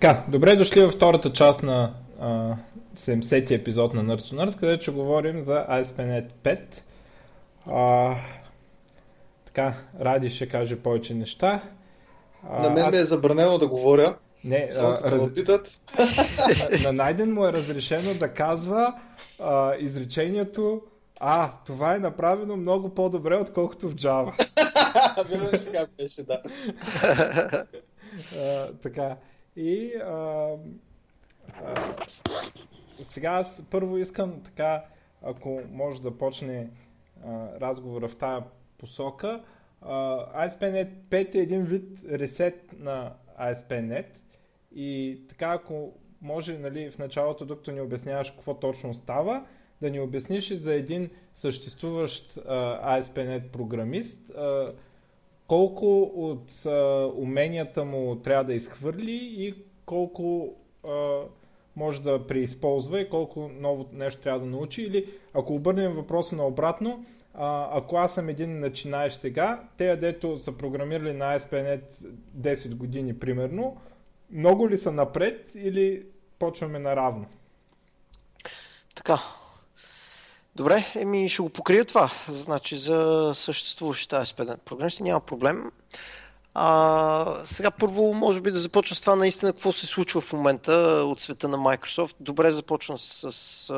Така, добре дошли във втората част на а, 70-ти епизод на Nerds Nerds, където ще говорим за ASP.NET 5. А, така, Ради ще каже повече неща. А, на мен аз... ми е забранено да говоря. Не, Само а, раз... питат. на, на Найден му е разрешено да казва а, изречението а, това е направено много по-добре, отколкото в Java. Вярно, сега беше, да. а, така. И а, а, сега аз първо искам така, ако може да почне а, разговора в тая посока. А, ASP.NET 5 е един вид ресет на ASP.NET и така ако може нали, в началото, докато ни обясняваш какво точно става, да ни обясниш и за един съществуващ а, ASP.NET програмист, а, колко от а, уменията му трябва да изхвърли и колко а, може да преизползва и колко ново нещо трябва да научи. Или ако обърнем въпроса на обратно, а, ако аз съм един начинаещ сега, те, дето са програмирали на ASP.NET 10 години примерно, много ли са напред или почваме наравно? Така, Добре, еми ще го покрия това. Значи за съществуващите ASP програмисти няма проблем. А, сега първо може би да започна с това наистина какво се случва в момента от света на Microsoft. Добре започна с, с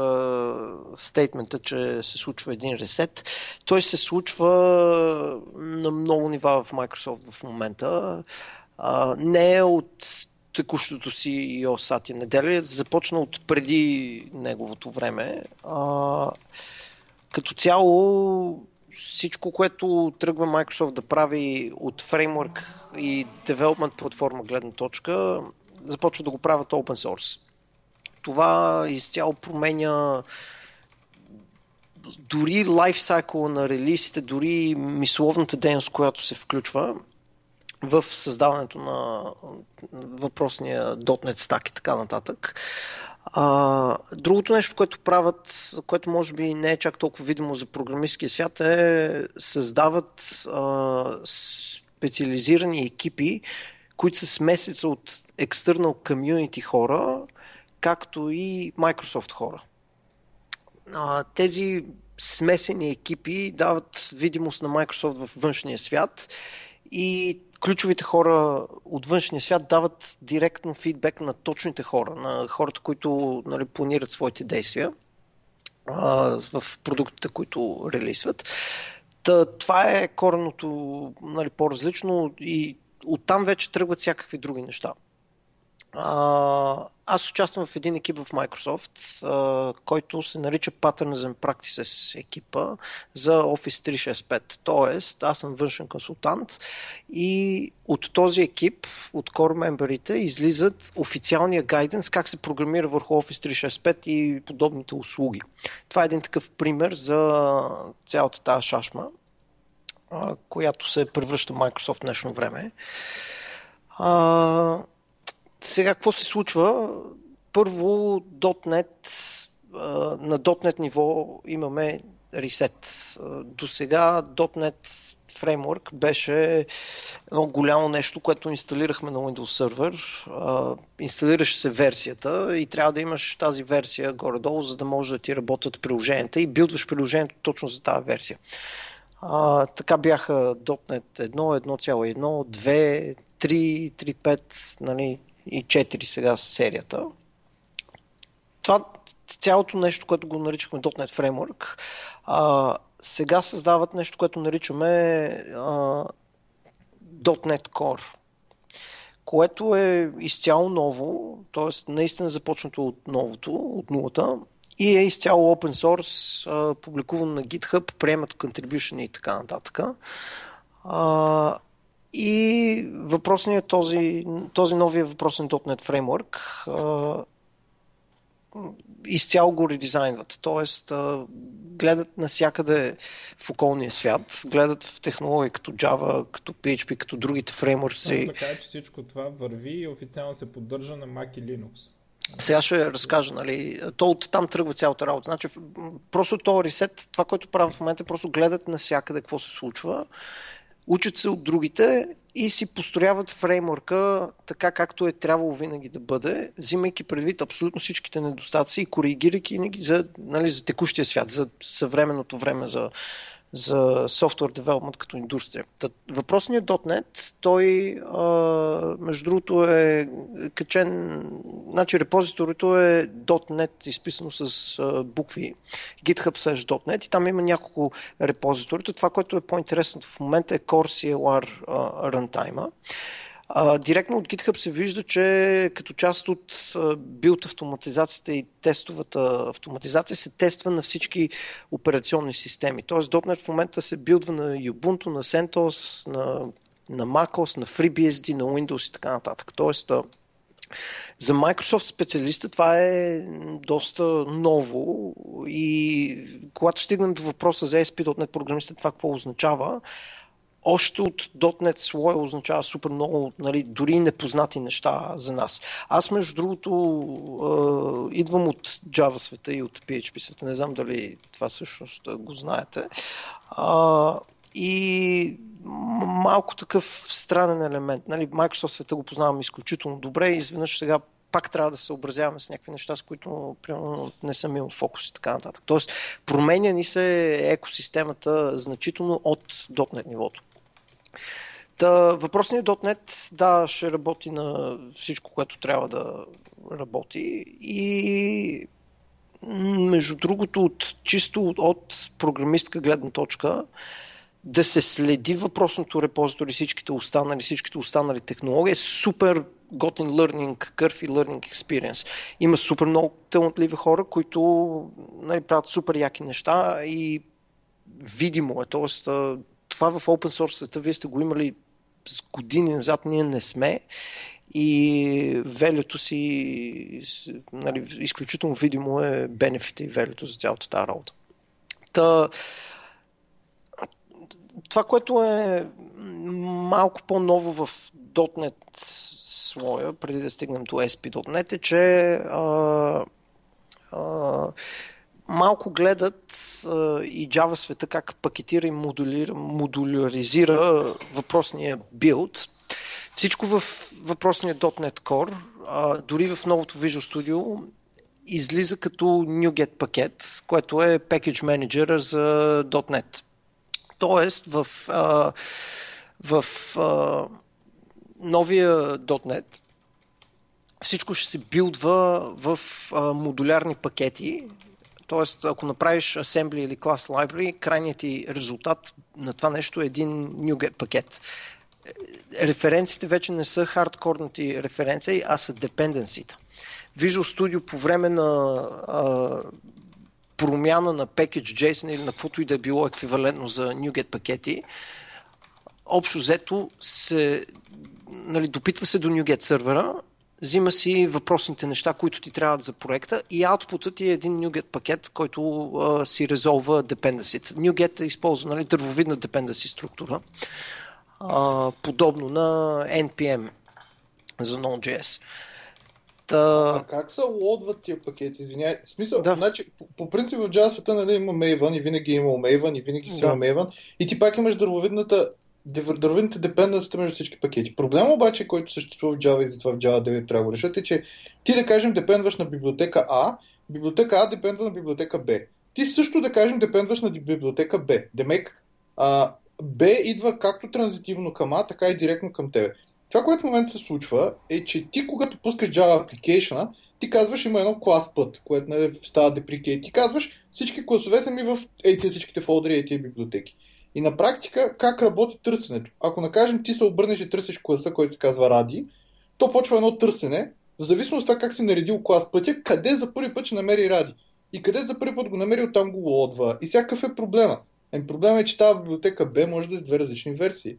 стейтмента, че се случва един ресет. Той се случва на много нива в Microsoft в момента. А, не е от текущото си CEO Сатя неделя, започна от преди неговото време. А, като цяло всичко, което тръгва Microsoft да прави от фреймворк и development платформа гледна точка, започва да го правят open source. Това изцяло променя дори лайфсайкъла на релизите, дори мисловната дейност, която се включва в създаването на въпросния .NET стак и така нататък. А, другото нещо, което правят, което може би не е чак толкова видимо за програмистския свят, е създават а, специализирани екипи, които са смесица от external community хора, както и Microsoft хора. А, тези смесени екипи дават видимост на Microsoft в външния свят и ключовите хора от външния свят дават директно фидбек на точните хора, на хората, които нали, планират своите действия а, в продуктите, които релизват. Та, това е кореното нали, по-различно и оттам вече тръгват всякакви други неща. А, аз участвам в един екип в Microsoft, а, който се нарича Patterns and Practices екипа за Office 365. Тоест, аз съм външен консултант и от този екип, от core мемберите, излизат официалния гайденс как се програмира върху Office 365 и подобните услуги. Това е един такъв пример за цялата тази шашма, която се превръща Microsoft в днешно време. А, сега, какво се случва? Първо, .NET, на .NET ниво имаме ресет. До сега .NET фреймворк беше едно голямо нещо, което инсталирахме на Windows Server. Инсталираше се версията и трябва да имаш тази версия горе-долу, за да може да ти работят приложенията и билдваш приложението точно за тази версия. А, така бяха .NET 1, 1.1, 2, 3, 3.5, нали, и 4 сега с серията. Това цялото нещо, което го наричахме .NET Framework, а, сега създават нещо, което наричаме а, .NET Core, което е изцяло ново, т.е. наистина започнато от новото, от нулата и е изцяло open source, а, публикуван на GitHub, приемат contribution и така нататък. А, и въпросният този, този новия въпросен .NET Framework а, изцяло го редизайнват. Тоест, а, гледат навсякъде в околния свят, гледат в технологии като Java, като PHP, като другите фреймворци. Да кажа, че всичко това върви и официално се поддържа на Mac и Linux. Сега ще разкажа, нали, то от там тръгва цялата работа. Значи, просто то ресет, това, което правят в момента, просто гледат навсякъде какво се случва учат се от другите и си построяват фреймворка така както е трябвало винаги да бъде, взимайки предвид абсолютно всичките недостатъци и коригирайки за, нали, за текущия свят, за съвременното време, за, за software development като индустрия. въпросният .NET, той а, между другото е качен, значи репозиторито е .NET изписано с а, букви GitHub slash .NET и там има няколко репозиторито. Това, което е по-интересното в момента е Core CLR а, runtime директно от GitHub се вижда, че като част от билд автоматизацията и тестовата автоматизация се тества на всички операционни системи. Тоест .NET в момента се билдва на Ubuntu, на CentOS, на, на MacOS, на FreeBSD, на Windows и така нататък. Тоест, за Microsoft специалиста това е доста ново и когато стигнем до въпроса за ASP.NET програмиста, това какво означава, още от .NET слоя означава супер много, нали, дори непознати неща за нас. Аз, между другото, е, идвам от Java света и от PHP света. Не знам дали това всъщност го знаете. А, и малко такъв странен елемент. Нали, Microsoft света го познавам изключително добре и изведнъж сега пак трябва да се съобразяваме с някакви неща, с които примерно, не съм имал фокус и така нататък. Тоест, променя ни се екосистемата значително от .NET нивото. Та, въпросният .NET, да, ще работи на всичко, което трябва да работи и между другото, от, чисто от, програмистка гледна точка, да се следи въпросното репозитори, всичките останали, всичките останали технологии е супер готин learning curve и learning experience. Има супер много талантливи хора, които нали, правят супер яки неща и видимо е. Тоест, това в open source света вие сте го имали с години назад, ние не сме и велето си нали, изключително видимо е бенефита и велето за цялата тази работа. Та, това, което е малко по-ново в .NET слоя, преди да стигнем до SP.NET е, че а, а, малко гледат а, и Java света как пакетира и модулира, модуляризира въпросния билд. Всичко в въпросния .NET Core, а, дори в новото Visual Studio, излиза като NuGet пакет, което е Package Manager за .NET. Тоест в, а, в а, новия .NET всичко ще се билдва в а, модулярни пакети, Тоест, ако направиш Assembly или Class Library, крайният ти резултат на това нещо е един NuGet пакет. Референциите вече не са хардкорнати референции, а са депенденсита. Visual Studio по време на а, промяна на package JSON или на каквото и да е било еквивалентно за NuGet пакети, общо взето се нали, допитва се до NuGet сервера взима си въпросните неща, които ти трябват за проекта и outputът ти е един NuGet пакет, който а, си резолва dependency. NuGet е използва нали, дървовидна dependency структура, а, подобно на NPM за Node.js. Та... А как се лодват тия пакети? Извиняй. В смисъл, да. значи, по, по принцип в Java света нали, има Maven и винаги е имал Maven и винаги си да. има Maven и ти пак имаш дървовидната дървените депенденцията между всички пакети. Проблема обаче, който съществува в Java и затова в Java 9 трябва да го решат е, че ти да кажем депендваш на библиотека А, библиотека А депендва на библиотека Б. Ти също да кажем депендваш на библиотека Б. Демек, а, Б идва както транзитивно към А, така и директно към тебе. Това, което в момента се случва, е, че ти, когато пускаш Java application ти казваш, има едно клас път, което не става деприкейт. Ти казваш, всички класове са ми в ети всичките фолдери, ети библиотеки. И на практика как работи търсенето? Ако накажем ти се обърнеш и търсиш класа, който се казва Ради, то почва едно търсене, в зависимост от това как си наредил клас пътя, къде за първи път ще намери Ради. И къде за първи път го намери, оттам го лодва. И всякакъв е проблема. Еми, проблема е, че тази библиотека B може да е с две различни версии.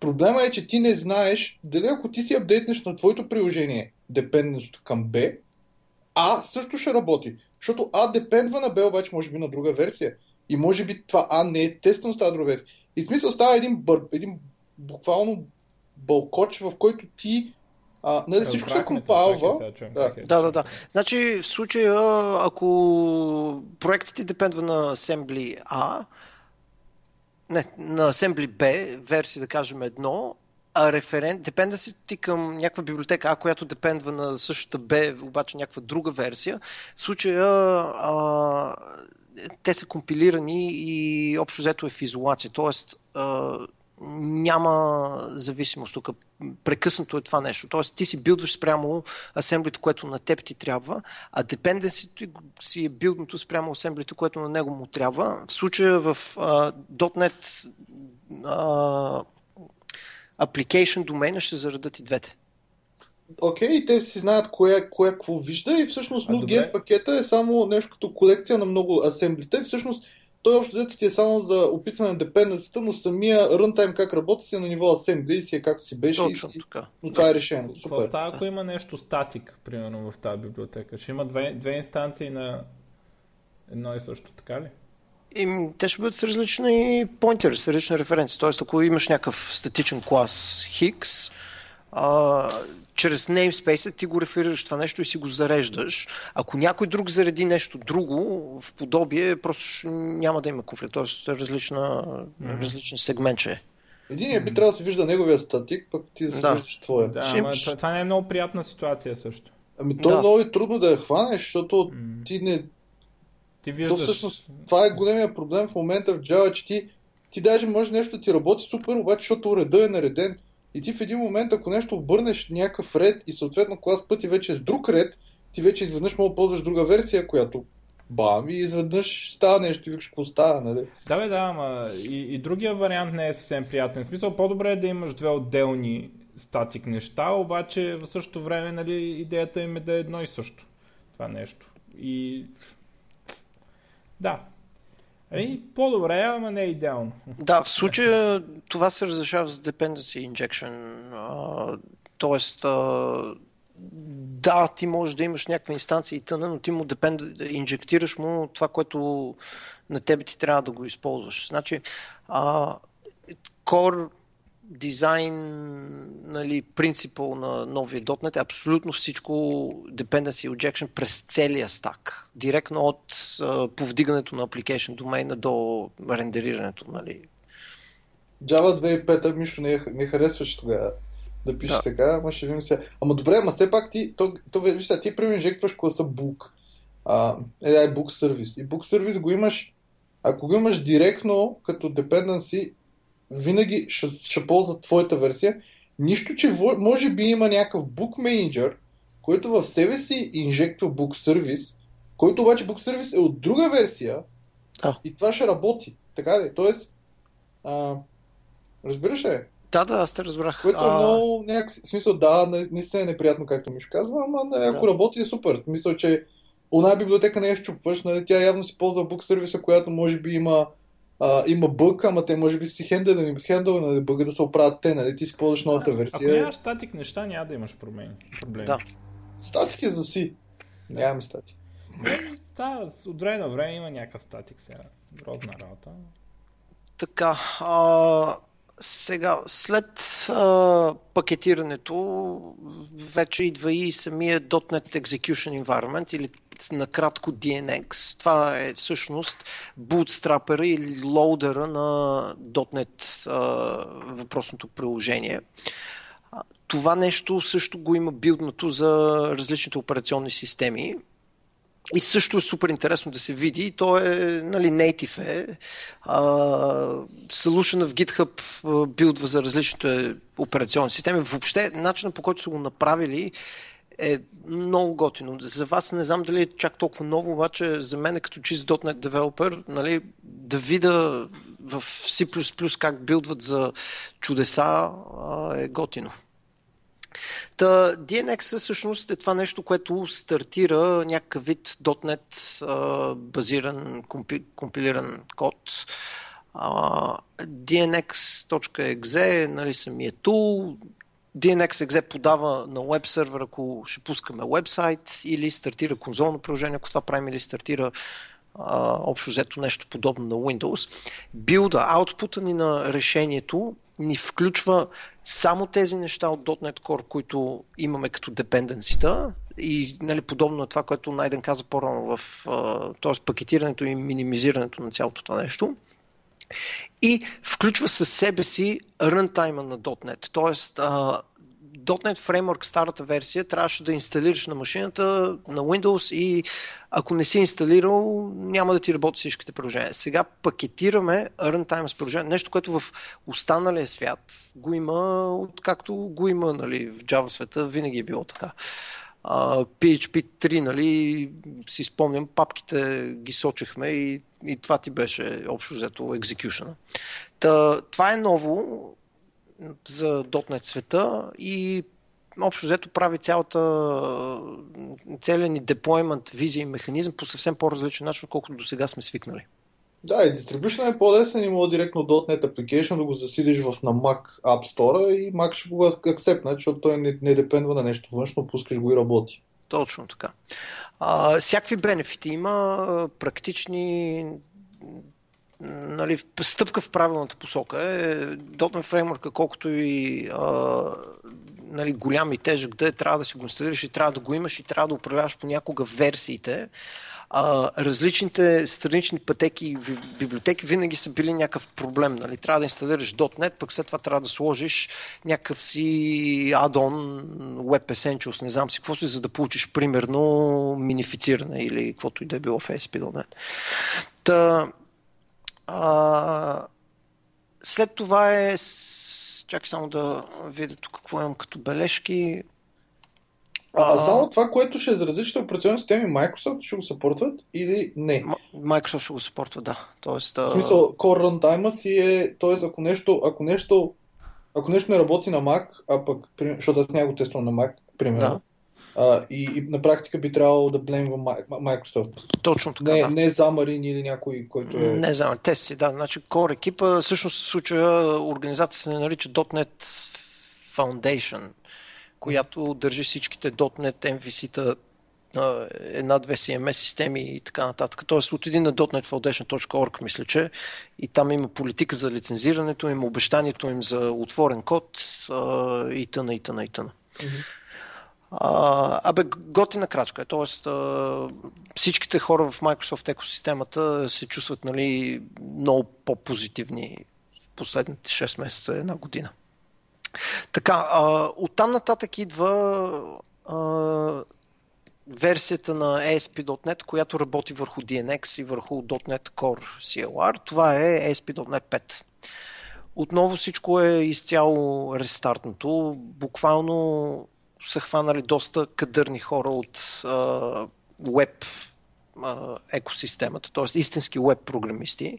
Проблема е, че ти не знаеш дали ако ти си апдейтнеш на твоето приложение депендност към B, А също ще работи. Защото А депендва на B, обаче може би на друга версия. И може би това А не е тествано с тази друга версия. И смисъл става един, бър, един буквално бълкоч, в който ти а, нали, всичко се компайлва. Да. да, да, да. Значи в случая, ако проектът ти депендва на Assembly A, не, на Assembly B, версия да кажем едно, а референт, депенденси ти към някаква библиотека А, която депендва на същата Б, обаче някаква друга версия, в случая а, те са компилирани и общо взето е в изолация. Тоест, няма зависимост тук. Прекъснато е това нещо. Тоест ти си билдваш спрямо асемблито, което на теб ти трябва, а dependency си е билдното спрямо асемблито, което на него му трябва. В случая в uh, .NET uh, application домейна ще заредат и двете. Окей, okay, те си знаят кое, кое какво вижда и всъщност Node.js пакета е само нещо като колекция на много асемблите. Всъщност той общо взето ти е само за описване на депенденцията, но самия runtime как работи си е на ниво assembly и си е както си беше. Точно и, така. Но това е решено. Супер. Какво става, ако има нещо статик, примерно в тази библиотека? Ще има две, две инстанции на едно и също, така ли? И, те ще бъдат с различни pointers, с различни референции. Тоест, ако имаш някакъв статичен клас Higgs, а, чрез namespace ти го реферираш това нещо и си го зареждаш. Ако някой друг зареди нещо друго в подобие, просто няма да има конфликт. Тоест различна, mm-hmm. различен сегмент ще е. Единият би трябвало да се вижда неговия статик, пък ти да се да. виждаш твоя. Да, ама това, това не е много приятна ситуация също. Ами то да. е много и трудно да я хванеш, защото mm. ти не... Ти виждаш... То всъщност, това е големия проблем в момента в Java, че ти, ти даже може нещо да ти работи супер, обаче защото уреда е нареден и ти в един момент, ако нещо обърнеш някакъв ред и съответно клас пъти вече е друг ред, ти вече изведнъж мога да ползваш друга версия, която бам и изведнъж става нещо и викаш какво става, нали? Да, бе, да, ама и, и другия вариант не е съвсем приятен. В смисъл, по-добре е да имаш две отделни статик неща, обаче в същото време, нали, идеята им е да е едно и също. Това нещо. И да, Ами, по-добре, ама не е идеално. Да, в случая това се разрешава с dependency injection. А, тоест, а, да, ти можеш да имаш някаква инстанция и тъна, но ти му депенд, инжектираш му това, което на тебе ти трябва да го използваш. Значи, а, core дизайн, нали, принципъл на новия .NET е абсолютно всичко dependency injection през целия стак. Директно от uh, повдигането на application домейна до рендерирането. Нали. Java 2005 Мишо не, не харесваш тогава да пишеш да. така, ама ще видим сега. Ама добре, ама все пак ти, то, то, вижте, ти преинжектваш класа book. А, е, да, е book service. И book service го имаш, ако го имаш директно като dependency, винаги ще, ще ползва твоята версия. Нищо, че може би има някакъв book manager, който в себе си инжектва book service, който обаче book service е от друга версия а. и това ще работи. Така да е. Тоест, а, разбираш ли? Да, да, аз те разбрах. Което е много някак смисъл, да, наистина е неприятно, както ми ще казва, ама ако да. работи е супер. Мисля, че Она библиотека не я щупваш, нали? тя явно си ползва бук сервиса, която може би има а, има бъг, ама те може би си хендъл, хендъл нали, бъга да се оправят те, нали? Ти си ползваш новата версия. Ако нямаш статик неща, няма да имаш промени. проблеми. Да. Статик е за си. Нямаме статик. Да, от време на време има някакъв статик сега. Грозна работа. Така, а, сега, след а, пакетирането, вече идва и самия .NET Execution Environment или накратко DNX. Това е всъщност bootstrapper или лоудера на .NET а, въпросното приложение. Това нещо също го има билднато за различните операционни системи. И също е супер интересно да се види. И то е, нали, native е. solution в GitHub билдва за различните операционни системи. Въобще, начинът по който са го направили е много готино. За вас не знам дали е чак толкова ново, обаче за мен е като чист .NET девелопер, нали, да видя в C++ как билдват за чудеса е готино. Та, DNX всъщност е това нещо, което стартира някакъв вид .NET базиран, компи, компилиран код. А, DNX.exe е нали, самия тул. DNX.exe подава на веб сервер, ако ще пускаме вебсайт или стартира конзолно приложение, ако това правим или стартира общо взето нещо подобно на Windows. Билда, аутпута ни на решението ни включва само тези неща от .NET Core, които имаме като депенденцита и нали, подобно на това, което Найден каза по-рано в т.е. пакетирането и минимизирането на цялото това нещо. и включва със себе си рънтайма на .NET. А, .NET Framework, старата версия, трябваше да инсталираш на машината на Windows и ако не си инсталирал, няма да ти работи всичките приложения. Сега пакетираме runtime с приложения, нещо, което в останалия свят го има, откакто го има нали, в Java света, винаги е било така. Uh, PHP 3, нали, си спомням, папките ги сочехме и, и това ти беше общо взето execution. Та, това е ново, за .NET света и общо взето прави цялата целият ни деплоймент, визия и механизъм по съвсем по-различен начин, колкото до сега сме свикнали. Да, и дистрибюшн е по-лесен и мога директно .NET Application да го засилиш в на Mac App Store и Mac ще го акцепне, защото той не, не депендва на нещо външно, пускаш го и работи. Точно така. А, всякакви бенефити има, практични, нали, стъпка в правилната посока е .NET Framework, колкото и а, нали, голям и тежък да е, трябва да си го инсталираш и трябва да го имаш и трябва да управляваш понякога версиите. А, различните странични пътеки и библиотеки винаги са били някакъв проблем. Нали? Трябва да инсталираш .NET, пък след това трябва да сложиш някакъв си адон, Web Essentials, не знам си какво си, за да получиш примерно минифициране или каквото и да е било в ASP.NET. Та, а, след това е... Чакай само да видя тук какво имам като бележки. А, а само това, което ще е за различните операционни системи, Microsoft ще го съпортват или не? Microsoft ще го съпортва, да. Тоест, В смисъл, Core Runtime си е, т.е. ако нещо, ако нещо ако нещо не работи на Mac, а пък, защото аз няма го тествам на Mac, примерно, да. А, и, и на практика би трябвало да блеймва Microsoft. Точно така. Не, да. не Замарин или някой, който е. Не Замарин, те си, да. Значи Core екипа, всъщност в случая организация се нарича .NET Foundation, която държи всичките .NET MVC-та една-две CMS системи и така нататък. Тоест от един на .NET мисля, че и там има политика за лицензирането им, обещанието им за отворен код и тъна, и тъна, и тъна. Mm-hmm. А, абе, готина крачка. Тоест, а, всичките хора в Microsoft екосистемата се чувстват нали, много по-позитивни в последните 6 месеца, една година. Така, а, оттам нататък идва а, версията на ASP.NET, която работи върху DNX и върху .NET Core CLR. Това е ASP.NET 5. Отново всичко е изцяло рестартното. Буквално са хванали доста кадърни хора от веб екосистемата, т.е. истински веб програмисти.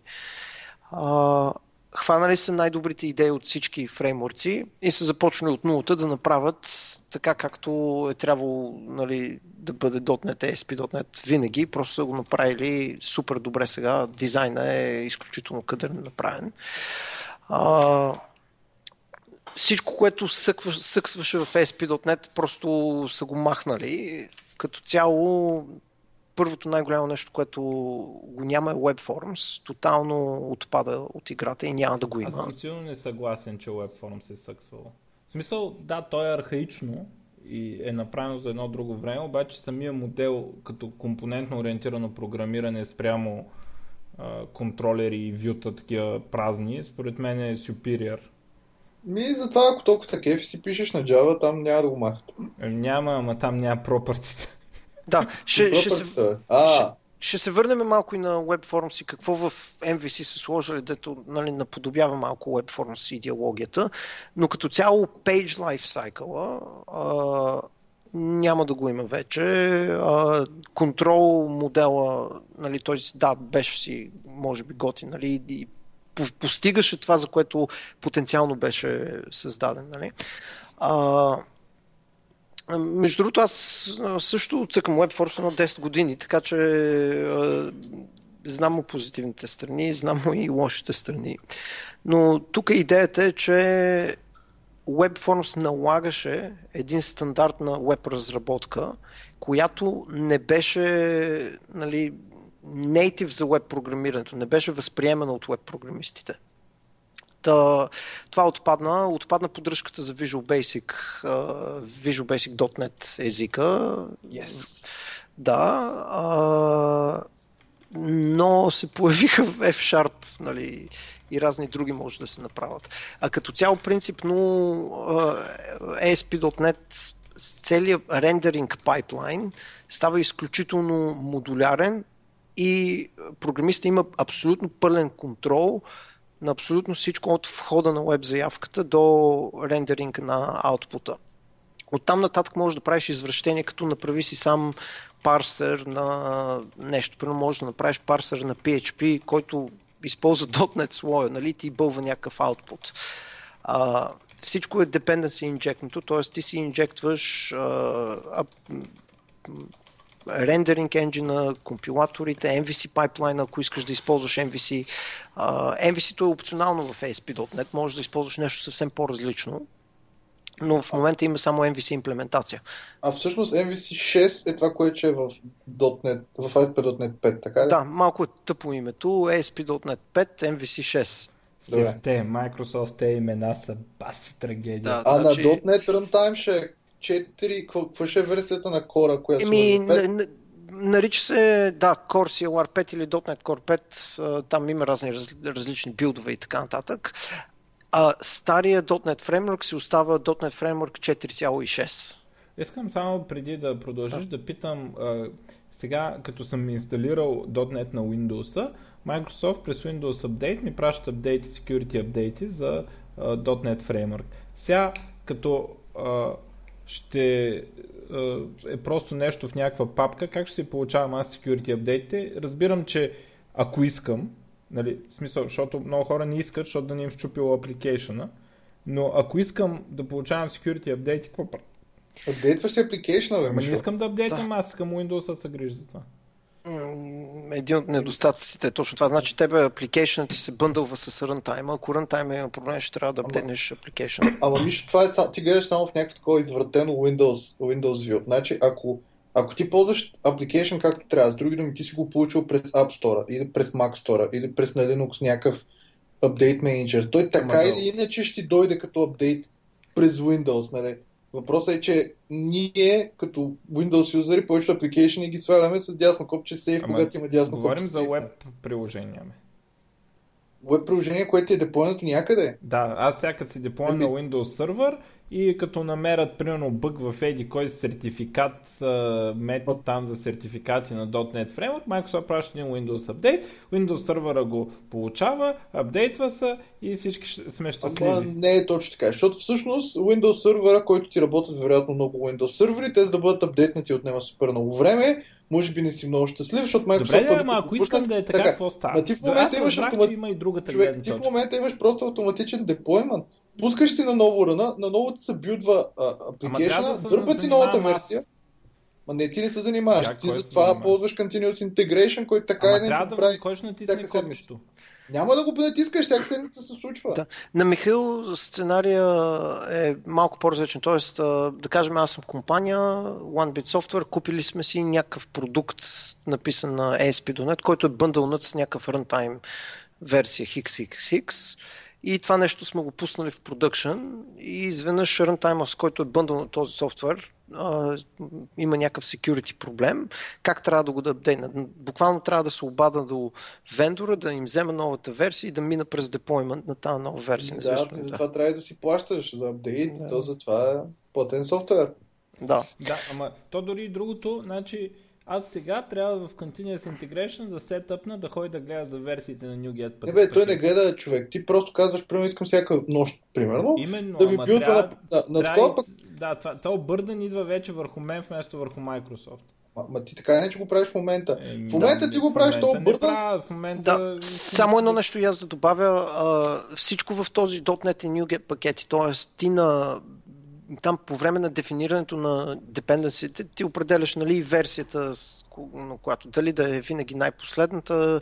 Хванали са най-добрите идеи от всички фреймворци и са започнали от нулата да направят така както е трябвало нали, да бъде .NET, ASP.NET винаги, просто са го направили супер добре сега, дизайна е изключително кадърно направен. А, всичко, което съксваше в ASP.NET, просто са го махнали. Като цяло, първото най-голямо нещо, което го няма е WebForms. Тотално отпада от играта и няма да го има. Аз съм силно не съгласен, че WebForms е съксвал. В смисъл, да, то е архаично и е направено за едно друго време, обаче самия модел като компонентно ориентирано програмиране спрямо а, контролери и вюта такива празни, според мен е superior. Ми, затова ако толкова кефи си пишеш на Java, там няма да го махат. Е, няма, ама там няма пропъртите. Да, ще, ще, се, а. ще, ще се върнем малко и на WebForms и какво в MVC са сложили, дето нали, наподобява малко WebForms идеологията, но като цяло Page Life Cycle а, няма да го има вече. А, контрол модела, нали, той да, беше си, може би, готин, нали, и постигаше това, за което потенциално беше създаден. Нали? А, между другото, аз също цъкам WebForce на 10 години, така че а, знам му позитивните страни, знам му и лошите страни. Но тук идеята е, че WebForms налагаше един стандарт на веб разработка, която не беше нали, native за веб програмирането, не беше възприемано от веб програмистите. Та, това отпадна. Отпадна поддръжката за Visual Basic, uh, Visual Basic.NET езика. Yes. Да. Uh, но се появиха в F-Sharp нали, и разни други може да се направят. А като цяло принципно ASP.NET целият рендеринг пайплайн става изключително модулярен и програмиста има абсолютно пълен контрол на абсолютно всичко от входа на веб заявката до рендеринг на аутпута. От там нататък можеш да правиш извращение, като направи си сам парсер на нещо. Примерно можеш да направиш парсер на PHP, който използва .NET слоя, нали, ти бълва някакъв output. А, всичко е dependency injectното, т.е. ти си инжектваш рендеринг енджина, компилаторите, MVC пайплайна, ако искаш да използваш MVC. Uh, MVC-то е опционално в ASP.NET, можеш да използваш нещо съвсем по-различно, но в момента има само MVC имплементация. А всъщност MVC 6 е това, което е в, .NET, в ASP.NET 5, така ли? Да, малко е тъпо името. ASP.NET 5, MVC 6. Добре. Те, Microsoft, те имена са баси трагедия. Да, а значи... на .NET Runtime ще е 4, какво ще е версията на Core, която Еми, на, нарича се, да, Core CLR 5 или .NET Core 5, там има разни раз, различни билдове и така нататък. А стария .NET Framework си остава .NET Framework 4.6. Искам само преди да продължиш да, да питам, а, сега като съм инсталирал .NET на Windows, Microsoft през Windows Update ми праща апдейти, security апдейти за а, .NET Framework. Сега, като а, ще е просто нещо в някаква папка, как ще се получавам аз security апдейтите? Разбирам, че ако искам, нали, в смисъл, защото много хора не искат, защото да не им щупило апликейшена, но ако искам да получавам security апдейти, какво правя? Апдейтваш ли апликейшна, бе, Не искам да апдейтвам, да. аз искам Windows да се грижи за това един от недостатъците е точно това. Значи тебе application ти се бъндълва с runtime. Ако runtime има проблем, ще трябва да апдейтнеш application. Ама мисля, това е, ти гледаш само в някакво такова извратено Windows, Windows View. Значи, ако, ако ти ползваш application както трябва, с други думи, ти си го получил през App Store, или през Mac Store, или през на Linux някакъв апдейт менеджер, той така или иначе ще дойде като апдейт през Windows, нали? Въпросът е, че ние като Windows юзери повечето апликейшни ги сваляме с дясно копче сейф, Ама, когато има дясно говорим копче за веб приложения. Веб приложение, което е деплойнато някъде? Да, аз сега като си деплойна на Windows сервер и като намерят примерно бъг в еди кой сертификат, метод там за сертификати на .NET Framework, Microsoft праща един Windows Update, Windows сервера го получава, апдейтва се и всички сме щастливи. Ама не е точно така, защото всъщност Windows сервера, който ти работят вероятно много Windows сервери, те за да бъдат апдейтнати отнема супер много време, може би не си много щастлив, защото Microsoft... Добре, ама ако искам да е така, така какво става? ти в момента имаш автомат... има и другата Човек, ти в момента имаш просто автоматичен деплоймент пускаш ти на ново ръна, на новото се билдва апликейшна, да дърпа ти новата версия. Ма не, ти не се занимаваш. Ти затова ползваш Continuous Integration, който така е не да прави всяка седмица. Няма да го натискаш, всяка седмица се случва. Да. На Михаил сценария е малко по-различен. Тоест, да кажем, аз съм компания, OneBit Software, купили сме си някакъв продукт, написан на ASP.NET, който е бъндълнат с някакъв runtime версия XXX и това нещо сме го пуснали в продъкшн и изведнъж runtime, с който е бъндъл на този софтуер, а, има някакъв security проблем. Как трябва да го да апдейна? Буквално трябва да се обада до вендора, да им взема новата версия и да мина през деплоймент на тази нова версия. Да, ти затова да. трябва да си плащаш за апдейт, да. то затова е платен софтуер. Да. Да, ама то дори и другото, значи аз сега трябва в Continuous Integration да сетъпна да ходи да гледа за версиите на NuGet. Не бе, той не гледа човек. Ти просто казваш, примерно искам всяка нощ, примерно, Именно, да ми билдва трябва, на, на, на такова пък... Да, това, това бърден идва вече върху мен вместо върху Microsoft. Ма, ма ти така не, че го правиш в момента. Е, в момента да, ти го правиш то бърден. В момента... Да, само едно нещо и аз да добавя. А, всичко в този .NET и NuGet пакети, т.е. ти на там по време на дефинирането на dependency ти определяш нали, версията, на която дали да е винаги най-последната,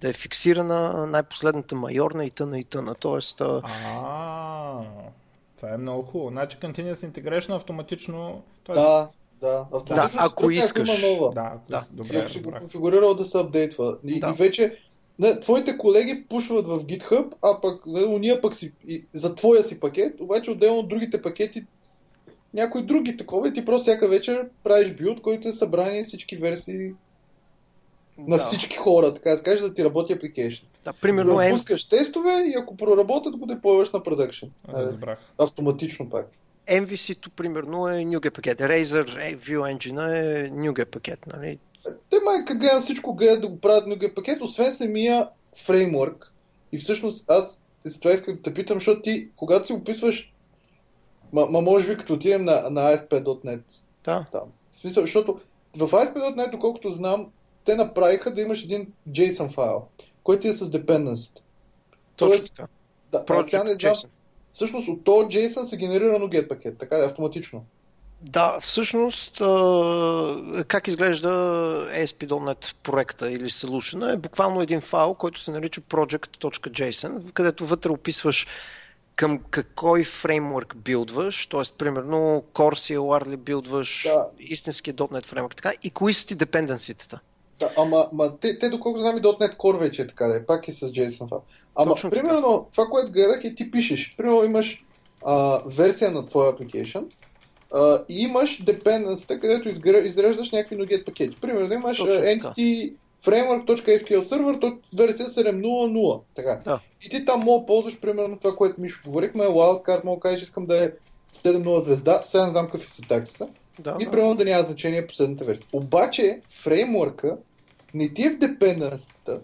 да е фиксирана, най-последната майорна и тъна и тъна. Тоест, а... това е много хубаво. Значи Continuous Integration автоматично... Тоест... Да, да, автоматично да, ако искаш. Има нова. Да, да. Добре, и ако си го конфигурирал да се апдейтва. И, да. и вече не, твоите колеги пушват в GitHub, а пък не, уния пък си и, за твоя си пакет, обаче отделно другите пакети някои други такова и ти просто всяка вечер правиш билд, който е събрание всички версии на всички хора, така да кажеш, да ти работи application. Да, примерно да пускаш тестове и ако проработят, го деплойваш на продъкшн. Разбрах. Автоматично пак. MVC-то, примерно, е пакет. Razer View Engine е пакет, нали? Те май, как гледам всичко, гледат да го правят пакет, освен самия фреймворк. И всъщност аз за това искам да те питам, защото ти, когато си описваш, ма, ма може би като отидем на, на ASP.NET, да. там. В смисъл, защото в ASP.NET, доколкото знам, те направиха да имаш един JSON файл, който е с dependency. Тоест, да, аз сега не знам, всъщност от този JSON се генерира NuGet пакет, така е автоматично. Да, всъщност как изглежда ASP.NET проекта или solution е буквално един файл, който се нарича project.json, където вътре описваш към какой фреймворк билдваш, т.е. примерно Core CLR ли билдваш, да. истинския .NET фреймворк, така, и кои са ти депенденситета. Да, ама, ама те, те, доколко знам и .NET Core вече е така, да е, пак и с JSON файл. Ама, Точно примерно, така. това, което гледах е ти пишеш, примерно имаш а, версия на твоя application, Uh, и имаш dependency, където изреждаш някакви NuGet пакети. Примерно имаш uh, entity framework.sql server, версия 7.0.0. Така. Да. И ти там мога да ползваш примерно това, което Мишо говорихме, wildcard, мога да кажеш, искам да е 7.0 звезда, сега не знам какви са такса. Да, и примерно да няма значение последната версия. Обаче фреймворка не ти е в dependency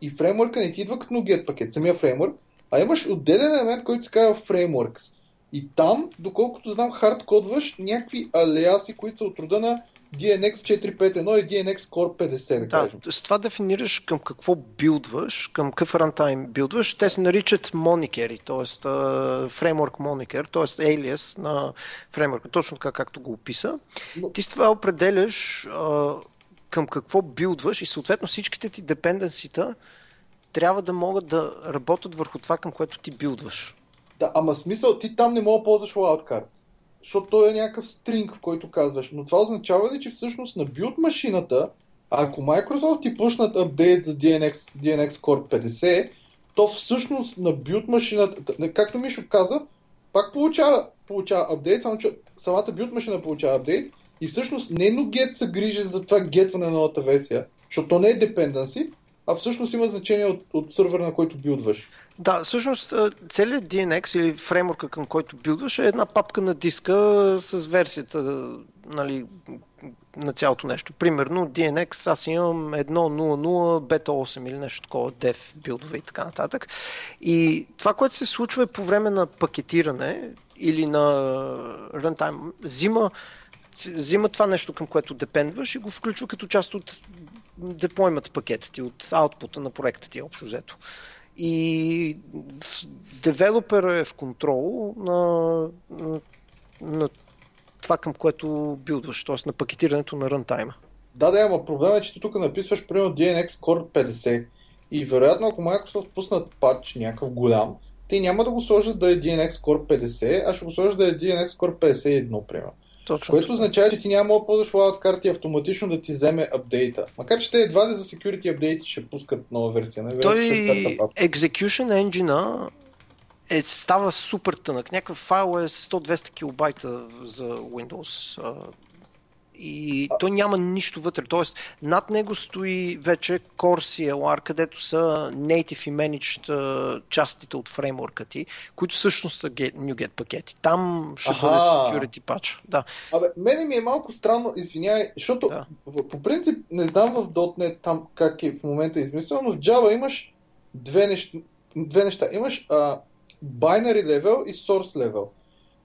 и фреймворка не ти идва като NuGet пакет, самия фреймворк, а имаш отделен елемент, който се казва frameworks. И там, доколкото знам, хардкодваш някакви алиаси, които са от рода на DNX 451 и DNX Core 50, да, да кажем. С това дефинираш към какво билдваш, към какъв рантайм билдваш. Те се наричат моникери, т.е. фреймворк моникер, т.е. алиас на фреймворка, точно така както го описа. Но... Ти с това определяш а, към какво билдваш и съответно всичките ти депенденсита трябва да могат да работят върху това, към което ти билдваш. Да, ама смисъл, ти там не мога да ползваш wildcard. Защото той е някакъв стринг, в който казваш. Но това означава ли, че всъщност на билд машината, ако Microsoft ти пушнат апдейт за DNX, DNX Core 50, то всъщност на билд машината, както Мишо каза, пак получава, получава апдейт, само че самата билд машина получава апдейт и всъщност не NuGet се грижи за това гетване на новата версия, защото то не е dependency, а всъщност има значение от, от сървър, на който билдваш. Да, всъщност целият DNX или фреймворка, към който билдваш е една папка на диска с версията нали, на цялото нещо. Примерно DNX, аз имам 1.0.0, бета 8 или нещо такова, dev билдове и така нататък. И това, което се случва е по време на пакетиране или на runtime, взима, взима това нещо, към което депендваш и го включва като част от деплоймат пакета ти, от аутпута на проекта ти, общо взето и девелопер е в контрол на, на, на това към което билдваш, т.е. на пакетирането на рънтайма. Да, да, ама проблема е, че ти тук написваш примерно DNX Core 50 и вероятно ако Microsoft пуснат патч някакъв голям, те няма да го сложат да е DNX Core 50, а ще го сложат да е DNX Core 51, примерно. Точно. Което означава, че ти няма да ползваш wildcard и автоматично да ти вземе апдейта. Макар, че те едва ли за security апдейти ще пускат нова версия. Не? Той Execution Engine е, става супер тънък. Някакъв файл е 100-200 килобайта за Windows и а... той няма нищо вътре. Тоест, над него стои вече Core CLR, където са native и managed частите от фреймворка ти, които всъщност са get, NuGet пакети. Там ще Аха. бъде security patch. Да. Абе, мене ми е малко странно, извинявай, защото да. по принцип не знам в .NET там как е в момента измислено, но в Java имаш две неща. Две неща. Имаш а, binary level и source level.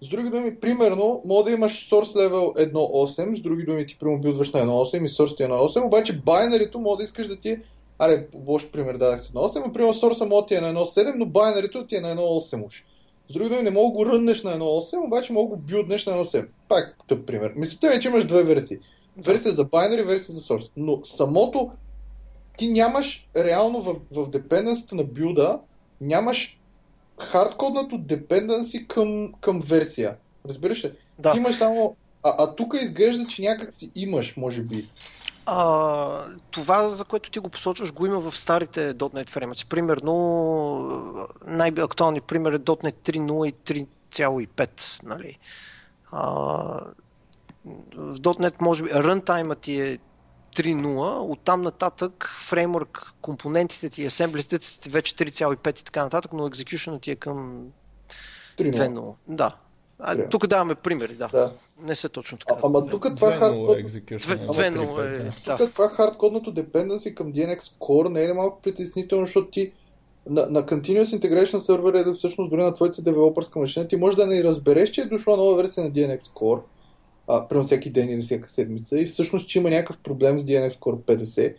С други думи, примерно, може да имаш source level 1.8, с други думи ти прямо билдваш на 1.8 и source ти е 1.8, обаче байнарито може да искаш да ти Аре, лош пример дадах с 1.8, но примерно source може ти е на 1.7, но байнарито ти е на 1.8 уж. С други думи, не мога го ръннеш на 1.8, обаче мога го билднеш на 1.7. Пак тъп пример. Мислите ми, че имаш две версии. Версия за байнари, версия за source. Но самото ти нямаш реално в, в на билда, нямаш хардкоднато dependency към, към версия. Разбираш ли? Да. Ти имаш само... А, а тук изглежда, че някак си имаш, може би. А, това, за което ти го посочваш, го има в старите .NET фреймворци. Примерно, най-актуални пример е .NET 3.0 и 3.5. Нали? А, в .NET може би runtime ти е 3.0, оттам нататък фреймворк, компонентите ти, асемблите ти вече 3.5 и така нататък, но екзекюшенът ти е към 2.0. Да. А, тук даваме примери, да. да. Не са точно така. А, ама тук това е хардкод... 2.0 е... Тук това хардкодното dependency към DNX Core не е малко притеснително, защото ти на, на Continuous Integration сервер е да всъщност дори на твоята девелопърска машина ти може да не разбереш, че е дошла нова версия на DNX Core, а, всеки ден или всяка седмица и всъщност, че има някакъв проблем с DNX Core 50,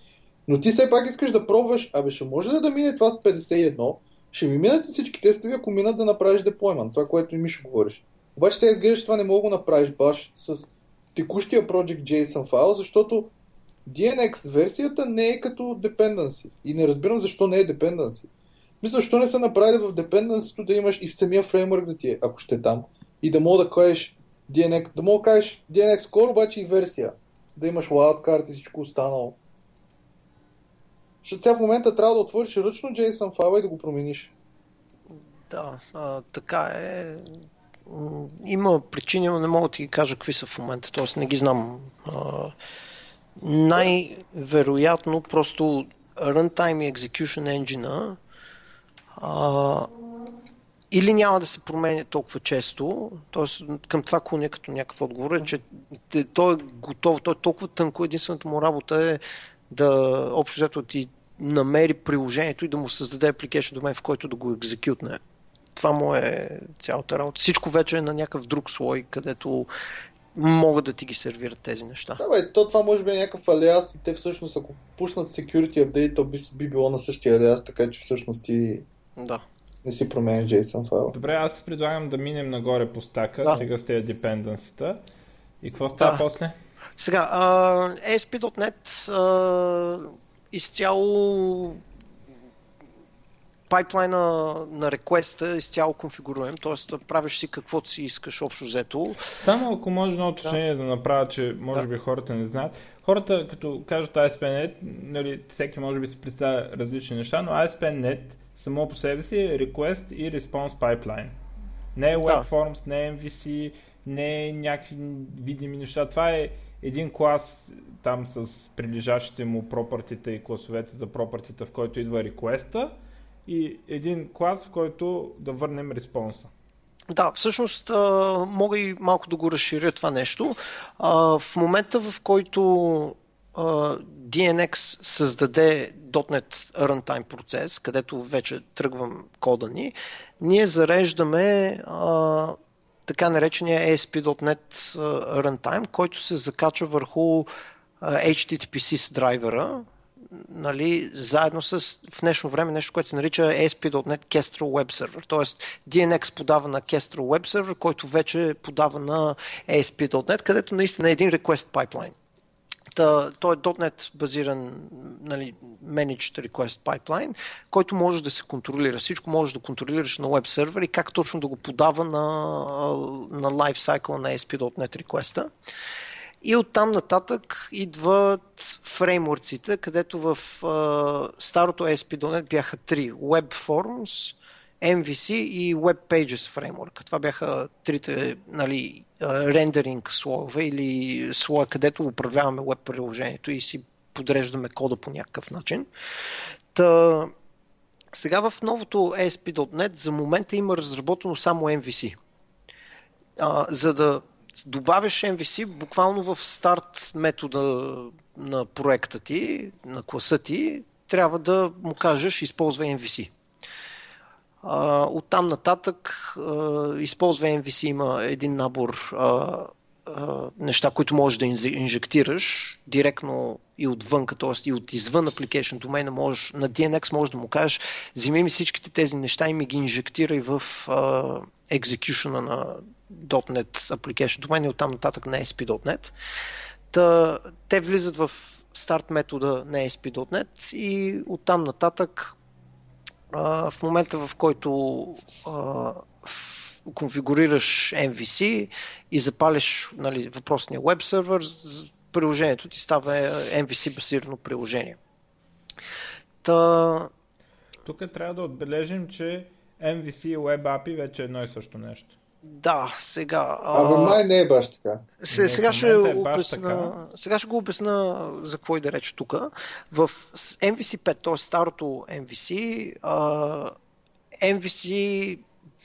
но ти все пак искаш да пробваш, абе ще може ли да мине това с 51, ще ми минат всички тестове, ако минат да направиш деплоймент, това, което и ми ще говориш. Обаче те изглежда, това не мога да направиш баш с текущия Project JSON файл, защото DNX версията не е като dependency. И не разбирам защо не е dependency. Мисля, защо не са направили в dependency да имаш и в самия фреймворк да ти е, ако ще е там. И да мога да кажеш DNX, да мога кажеш DNX Core, обаче и версия. Да имаш wildcard и всичко останало. Защото сега в момента трябва да отвориш ръчно JSON файла и да го промениш. Да, а, така е. Има причини, но не мога да ти ги кажа какви са в момента, т.е. не ги знам. А, най-вероятно просто Runtime и Execution Engine или няма да се променя толкова често, т.е. към това клоня като някакъв отговор е, че той е готов, той е толкова тънко, единствената му работа е да общо взето ти намери приложението и да му създаде application домен, в който да го екзекютне. Това му е цялата работа. Всичко вече е на някакъв друг слой, където могат да ти ги сервират тези неща. Да, бе, то това може би е някакъв алиас и те всъщност ако пуснат security update, то би, би било на същия алиас, така че всъщност ти да. Не си променя JSON файл. Добре, аз предлагам да минем нагоре по стака, да. сега с тези dependency И какво става да. после? Сега, uh, ASP.NET uh, изцяло пайплайна на реквеста е изцяло конфигуруем, т.е. правиш си каквото си искаш общо взето. Само ако може едно уточнение да. да направя, че може да. би хората не знаят. Хората, като кажат ASP.NET, нали, всеки може би си представя различни неща, но ASP.NET само по себе си е Request и Response Pipeline. Не е WebForms, да. не е MVC, не е някакви видими неща. Това е един клас там с прилежащите му пропъртите и класовете за пропъртите, в който идва реквеста и един клас, в който да върнем респонса. Да, всъщност мога и малко да го разширя това нещо. В момента, в който DNX създаде .NET Runtime процес, където вече тръгвам кода ни, ние зареждаме а, така наречения ASP.NET Runtime, който се закача върху а, HTTP с драйвера, нали, заедно с в днешно време нещо, което се нарича ASP.NET Kestrel Web Server. Тоест DNX подава на Kestrel Web Server, който вече подава на ASP.NET, където наистина е един request pipeline. Та, той е .NET базиран нали, Managed Request Pipeline, който може да се контролира. Всичко може да контролираш на веб сервер и как точно да го подава на, на lifecycle на ASP.NET request И оттам нататък идват фреймворците, където в uh, старото ASP.NET бяха три. Web Forms, MVC и Web Pages фреймворк. Това бяха трите нали, рендеринг слоеве или слоя, където управляваме веб приложението и си подреждаме кода по някакъв начин. Та, сега в новото ASP.NET за момента има разработено само MVC. А, за да добавиш MVC, буквално в старт метода на проекта ти, на класа ти, трябва да му кажеш използвай MVC. Uh, оттам нататък използва MVC има един набор неща, които можеш да инжектираш директно и отвън, т.е. и от извън application домейна можеш, на DNX можеш да му кажеш, вземи ми всичките тези неща и ми ги инжектирай в uh, execution на .NET application домен и оттам нататък на ASP.NET. Та, те влизат в старт метода на ASP.NET и оттам нататък в момента в който а, конфигурираш MVC и запалиш нали, въпросния веб сервер, приложението ти става MVC базирано приложение. Та... Тук трябва да отбележим, че MVC и Web API вече е едно и също нещо. Да, сега. Абе, май не е баш така. Се, сега, ще е обясна, сега ще го обясна за какво и да рече тук. В MVC 5, т.е. старото MVC, а, MVC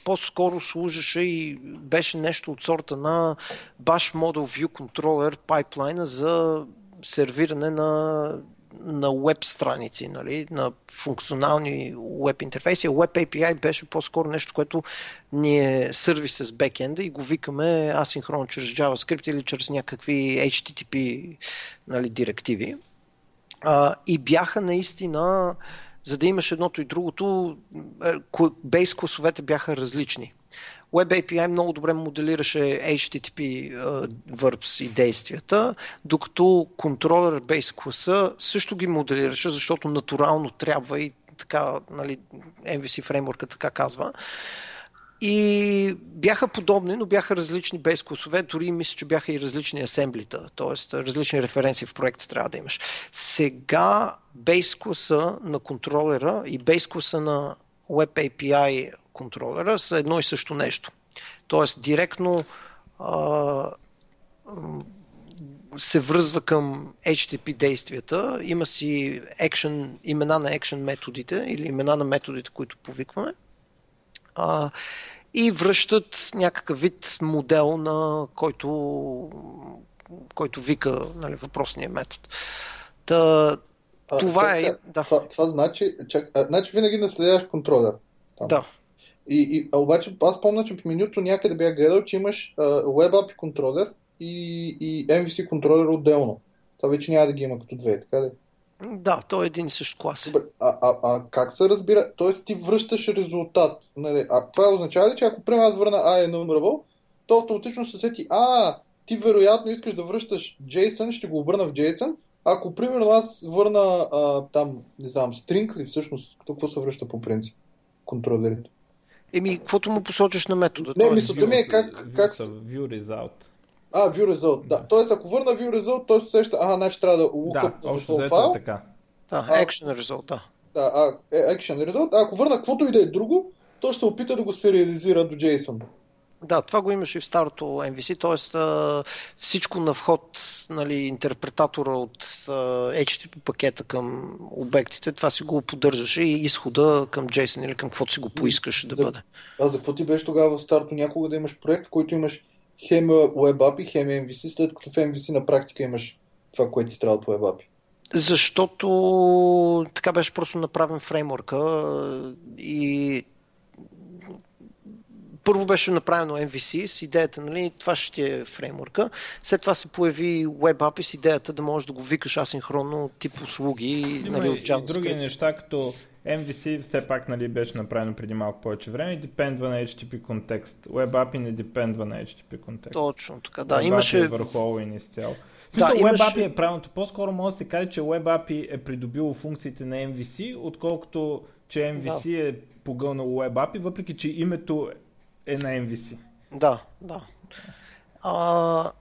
по-скоро служеше и беше нещо от сорта на Bash Model View Controller пайплайна за сервиране на на веб страници, нали, на функционални веб интерфейси. Web API беше по-скоро нещо, което ни е сервис с бекенда и го викаме асинхронно чрез JavaScript или чрез някакви HTTP нали, директиви. А, и бяха наистина, за да имаш едното и другото, бейс класовете бяха различни. Web API много добре моделираше HTTP uh, verbs и действията, докато контролер base класа също ги моделираше, защото натурално трябва и така, нали, MVC фреймворка така казва. И бяха подобни, но бяха различни бейс класове, дори мисля, че бяха и различни асемблита, т.е. различни референции в проекта трябва да имаш. Сега бейс класа на контролера и бейс класа на Web API контролера са едно и също нещо. Тоест, директно а, се връзва към HTTP действията, има си action, имена на action методите или имена на методите, които повикваме. А, и връщат някакъв вид модел, на който, който вика нали, въпросния метод. Та, това а, е. Да. Това, това значи, чак, а, значи винаги наследяваш контролер. Там. Да. И, и, а обаче аз помня, че в менюто някъде бях гледал, че имаш а, Web API контролер и, и MVC контролер отделно. Това вече няма да ги има като две, така ли? Да, то е един и същ клас. А, а, а как се разбира? Тоест ти връщаш резултат. Нали? А това означава ли, че ако приема аз върна A enumerable, то автоматично се сети, а, ти вероятно искаш да връщаш JSON, ще го обърна в JSON, ако примерно аз върна а, там, не знам, string ли всъщност, какво се връща по принцип? Контролерите. Еми, каквото му посочиш на метода. Не, мисълта ми е как... как... View result. А, view result, да. Тоест, ако върна view result, той се сеща, ага, значи трябва да лукат да, за този файл. Така. Да, action result, да. Да, а, е, action result. А ако върна каквото и да е друго, то ще опита да го сериализира до JSON. Да, това го имаше и в старото MVC, т.е. всичко на вход, нали, интерпретатора от HTTP пакета към обектите, това си го поддържаше и изхода към JSON или към каквото си го поискаш да бъде. А за какво ти беше тогава в старото някога да имаш проект, в който имаш хем Web API, хем MVC, след като в MVC на практика имаш това, което ти трябва от Web API? Защото така беше просто направен фреймворка и първо беше направено MVC с идеята, нали, това ще е фреймворка. След това се появи WebAPI с идеята да можеш да го викаш асинхронно тип услуги Има нали, от JavaScript. И други неща, като MVC все пак нали, беше направено преди малко повече време и депендва на HTTP контекст. WebAPI не депендва на HTTP контекст. Точно така, да. WebAPI имаше... е върху All изцяло. Да, имаше... WebAPI е правилното. По-скоро може да се каже, че WebAPI е придобило функциите на MVC, отколкото че MVC да. е погълнало WebAPI, въпреки че името е на MVC. Да, да. А,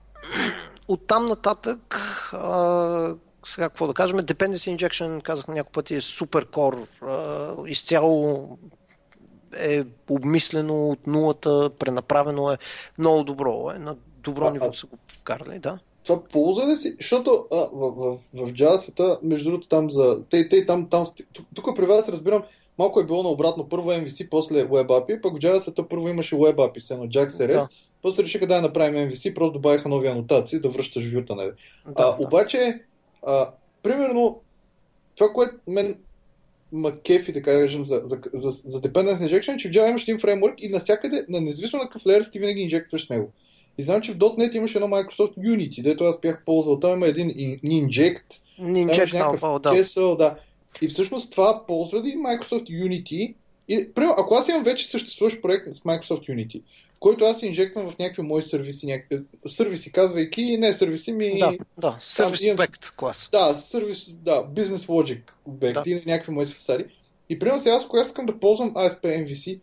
от там нататък, а, сега какво да кажем, Dependency Injection, казахме няколко пъти, е супер кор. изцяло е обмислено от нулата, пренаправено е много добро. Е, на добро а, ниво са го вкарали, да. Това полза ли си? Защото а, в, в, в, в Java света, между другото, там за... Те, те, там, там, тук, тук при вас разбирам, малко е било наобратно. Първо MVC, после WebAPI, пък в Java света първо имаше WebAPI, с едно JaxRS, да. после решиха да я направим MVC, просто добавиха нови анотации, да връщаш вюта. Нали? Да, а, да. Обаче, а, примерно, това, което мен ма кефи, така да кажем, за, за, за, за Dependence Injection, че в Java имаш един фреймворк и навсякъде, на независимо на какъв леер, ти винаги инжектваш с него. И знам, че в .NET имаше едно Microsoft Unity, дето аз бях ползвал. Там има един Inject, Inject, някакъв да. Kessel, да. И всъщност това ползва ли Microsoft Unity? И, примерно, ако аз имам вече съществуващ проект с Microsoft Unity, в който аз инжектвам в някакви мои сервиси, някакви сервиси, казвайки, не сервиси ми... Да, да, сервис обект клас. Да, сервис, да, бизнес logic обекти, да. някакви мои фасади. И примерно сега, ако аз искам да ползвам ASP MVC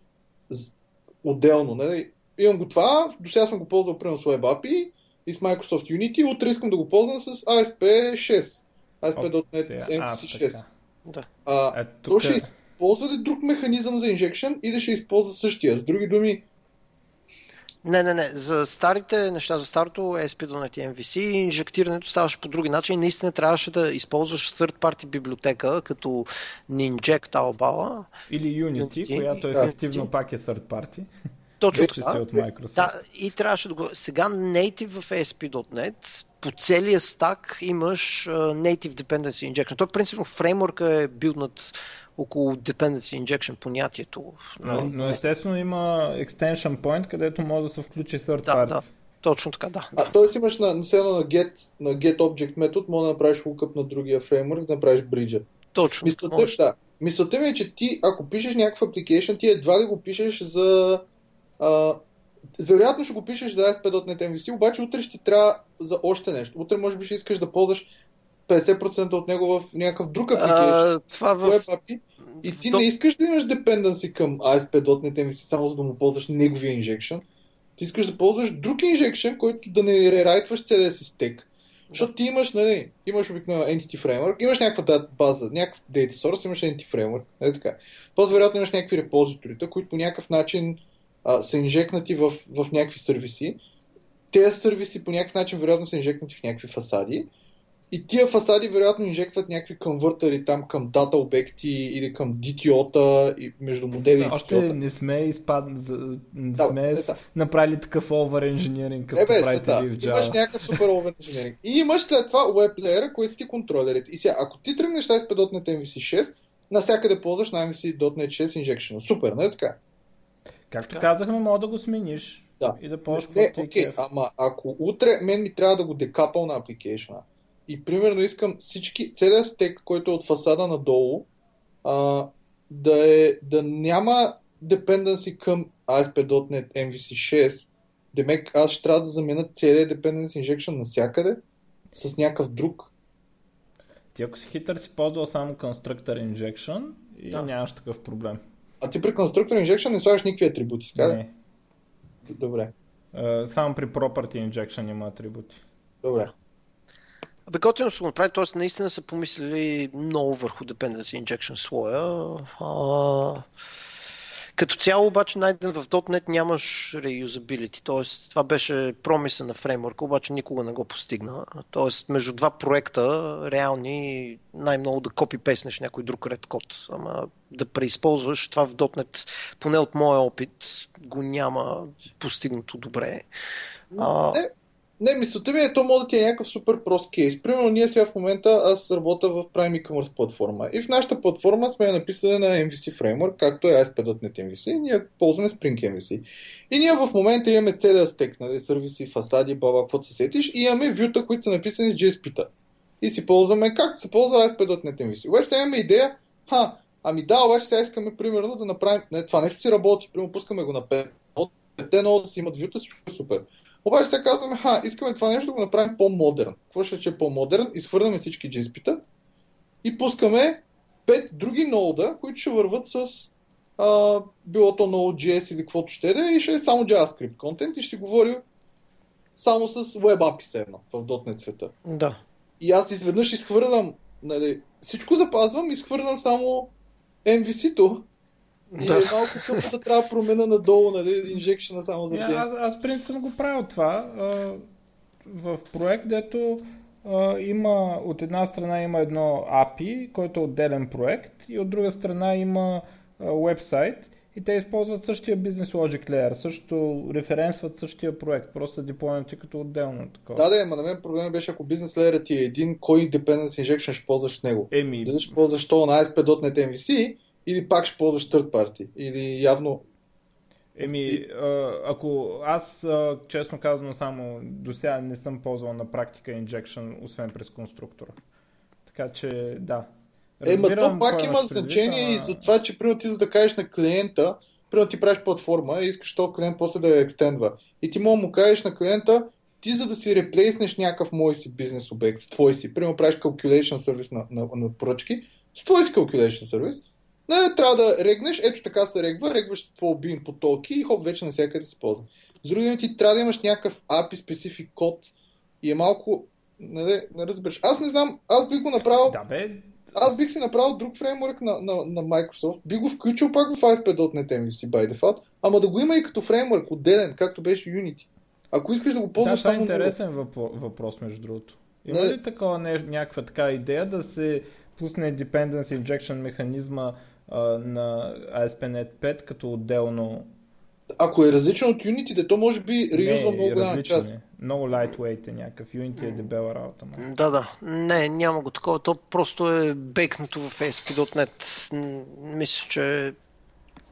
отделно, нали, имам го това, до сега съм го ползвал примерно с WebAPI и с Microsoft Unity, утре искам да го ползвам с ASP6, ASP.NET MVC6. Да. А, е, тук... То ще използва ли друг механизъм за инжекшн или ще използва същия? С други думи, Не, не, не. За старите неща, за старото ASP.NET и MVC, инжектирането ставаше по други начин. Наистина трябваше да използваш third party библиотека, като Ninject Taobao. Или Unity, Unity която ефективно да. пак е third party. Точно така. От Microsoft. Да, и трябваше да го... Сега native в ASP.NET по целия стак имаш Native Dependency Injection. Той принципно фреймворка е билднат около Dependency Injection понятието. Но, но естествено има Extension Point, където може да се включи third да, party. Да, точно така, да. А, т.е. имаш на, на, на, get, на get object метод, може да направиш lookup на другия фреймворк, да направиш bridge. Точно. Мисълта, да, мисълта ми е, че ти, ако пишеш някакъв application, ти едва ли го пишеш за... А, вероятно ще го пишеш за ASP.NET MVC, обаче утре ще ти трябва за още нещо. Утре може би ще искаш да ползваш 50% от него в някакъв друг application. А, това в... Web API, и ти То... не искаш да имаш dependency към ASP.NET MVC, само за да му ползваш неговия инжекшн. Ти искаш да ползваш друг инжекшн, който да не рерайтваш целия си стек. Защото ти имаш, нали, имаш обикновено Entity Framework, имаш някаква база, някакъв data source, имаш Entity Framework, нали така. После вероятно имаш някакви репозиторита, които по някакъв начин а, са инжекнати в, в някакви сервиси. Тези сервиси по някакъв начин вероятно са инжекнати в някакви фасади. И тия фасади вероятно инжектват някакви конвъртъри там към дата обекти или към DTO-та и между модели и Още не сме изпаднали, не да, сме сета. направили такъв овер engineering, като е, правите да. в Java. Имаш някакъв супер овер engineering. И имаш след това web layer, които са ти контролерите. И сега, ако ти тръгнеш с ASP.NET MVC 6, навсякъде ползваш на MVC.NET 6 injection. Супер, не е така? Както така. казахме, мога да го смениш. Да. И да ползваш Не, окей, okay, ама ако утре мен ми трябва да го декапал на апликейшна, и примерно искам всички, целият стек, който е от фасада надолу, а, да, е, да няма dependency към ASP.NET MVC 6, демек аз ще трябва да заменя целият dependency injection навсякъде с някакъв друг. Ти ако си хитър си ползвал само Constructor Injection и да. нямаш такъв проблем. А ти при Constructor Injection не слагаш никакви атрибути, така Не. Добре. Uh, само при Property Injection има атрибути. Добре. Абе, готино са го направи, т.е. наистина са помислили много върху Dependency Injection слоя. А, като цяло обаче найден в .NET нямаш reusability, т.е. това беше промиса на фреймворка, обаче никога не го постигна. Т.е. между два проекта реални най-много да копипейснеш някой друг ред код, ама да преизползваш това в .NET, поне от моя опит, го няма постигнато добре. А, е, не, мисълта ми е, то може да ти е някакъв супер прост кейс. Примерно ние сега в момента, аз работя в Prime e-commerce платформа и в нашата платформа сме написали на MVC Framework, както е ASP.NET MVC, и ние ползваме Spring MVC. И ние в момента имаме целият стек, нали, сервиси, фасади, баба, каквото се сетиш, и имаме вюта, които са написани с JSP-та. И си ползваме както се ползва ASP.NET MVC. Обаче сега имаме идея, ха, ами да, обаче сега искаме примерно да направим, не, това нещо си работи, примерно пускаме го на 5 те много да си имат вюта, всичко е супер. Обаче сега казваме, ха, искаме това нещо да го направим по-модерн. Какво ще е по-модерн? Изхвърляме всички JSP-та и пускаме пет други нода, които ще върват с а, било то Node.js или каквото ще да и ще е само JavaScript контент и ще говори само с Web API едно в .NET света. Да. И аз изведнъж изхвърлям, нали, всичко запазвам, изхвърлям само MVC-то и да. е малко къпо да трябва промена надолу, нали, инжекшена само за yeah, Аз, аз принцип съм го правил това. А, в проект, дето а, има, от една страна има едно API, който е отделен проект и от друга страна има вебсайт и те използват същия бизнес logic layer, също референсват същия проект, просто деплойнати като отделно такова. Да, да, ама на мен проблемът беше ако бизнес layer ти е един, кой dependency injection ще ползваш в него. Еми... Дали ще ползваш то на ASP.NET MVC или пак ще ползваш third party. Или явно... Еми, ако аз, честно казвам, само до сега не съм ползвал на практика injection, освен през конструктора. Така че, да. Ема то пак има значение а... и за това, че примерно ти за да кажеш на клиента, примерно ти правиш платформа и искаш този клиент после да я екстендва. И ти мога му кажеш на клиента, ти за да си реплейснеш някакъв мой си бизнес обект с твой си, примерно правиш calculation сервис на, на, на поръчки, с твой си calculation сервис, не, трябва да регнеш, ето така се регва, регваш твой обин по толки и хоп, вече навсякъде се ползва. С други думи, ти трябва да имаш някакъв API специфик код и е малко, не, не разбираш. Аз не знам, аз бих го направил. Да, бе, аз бих си направил друг фреймворк на, на, на Microsoft, би го включил пак в ASP.NET MVC by default, ама да го има и като фреймворк отделен, както беше Unity. Ако искаш да го ползваш да, само... Това е интересен въпрос, между другото. Има не... ли такова не, някаква така идея да се пусне Dependency Injection механизма а, на ASP.NET 5 като отделно ако е различен от Unity, то може би реюзва много голяма част. Е. Много lightweight е някакъв. Unity е дебела работа. Ма. Да, да. Не, няма го такова. То просто е бейкнато в ASP.NET. Мисля, че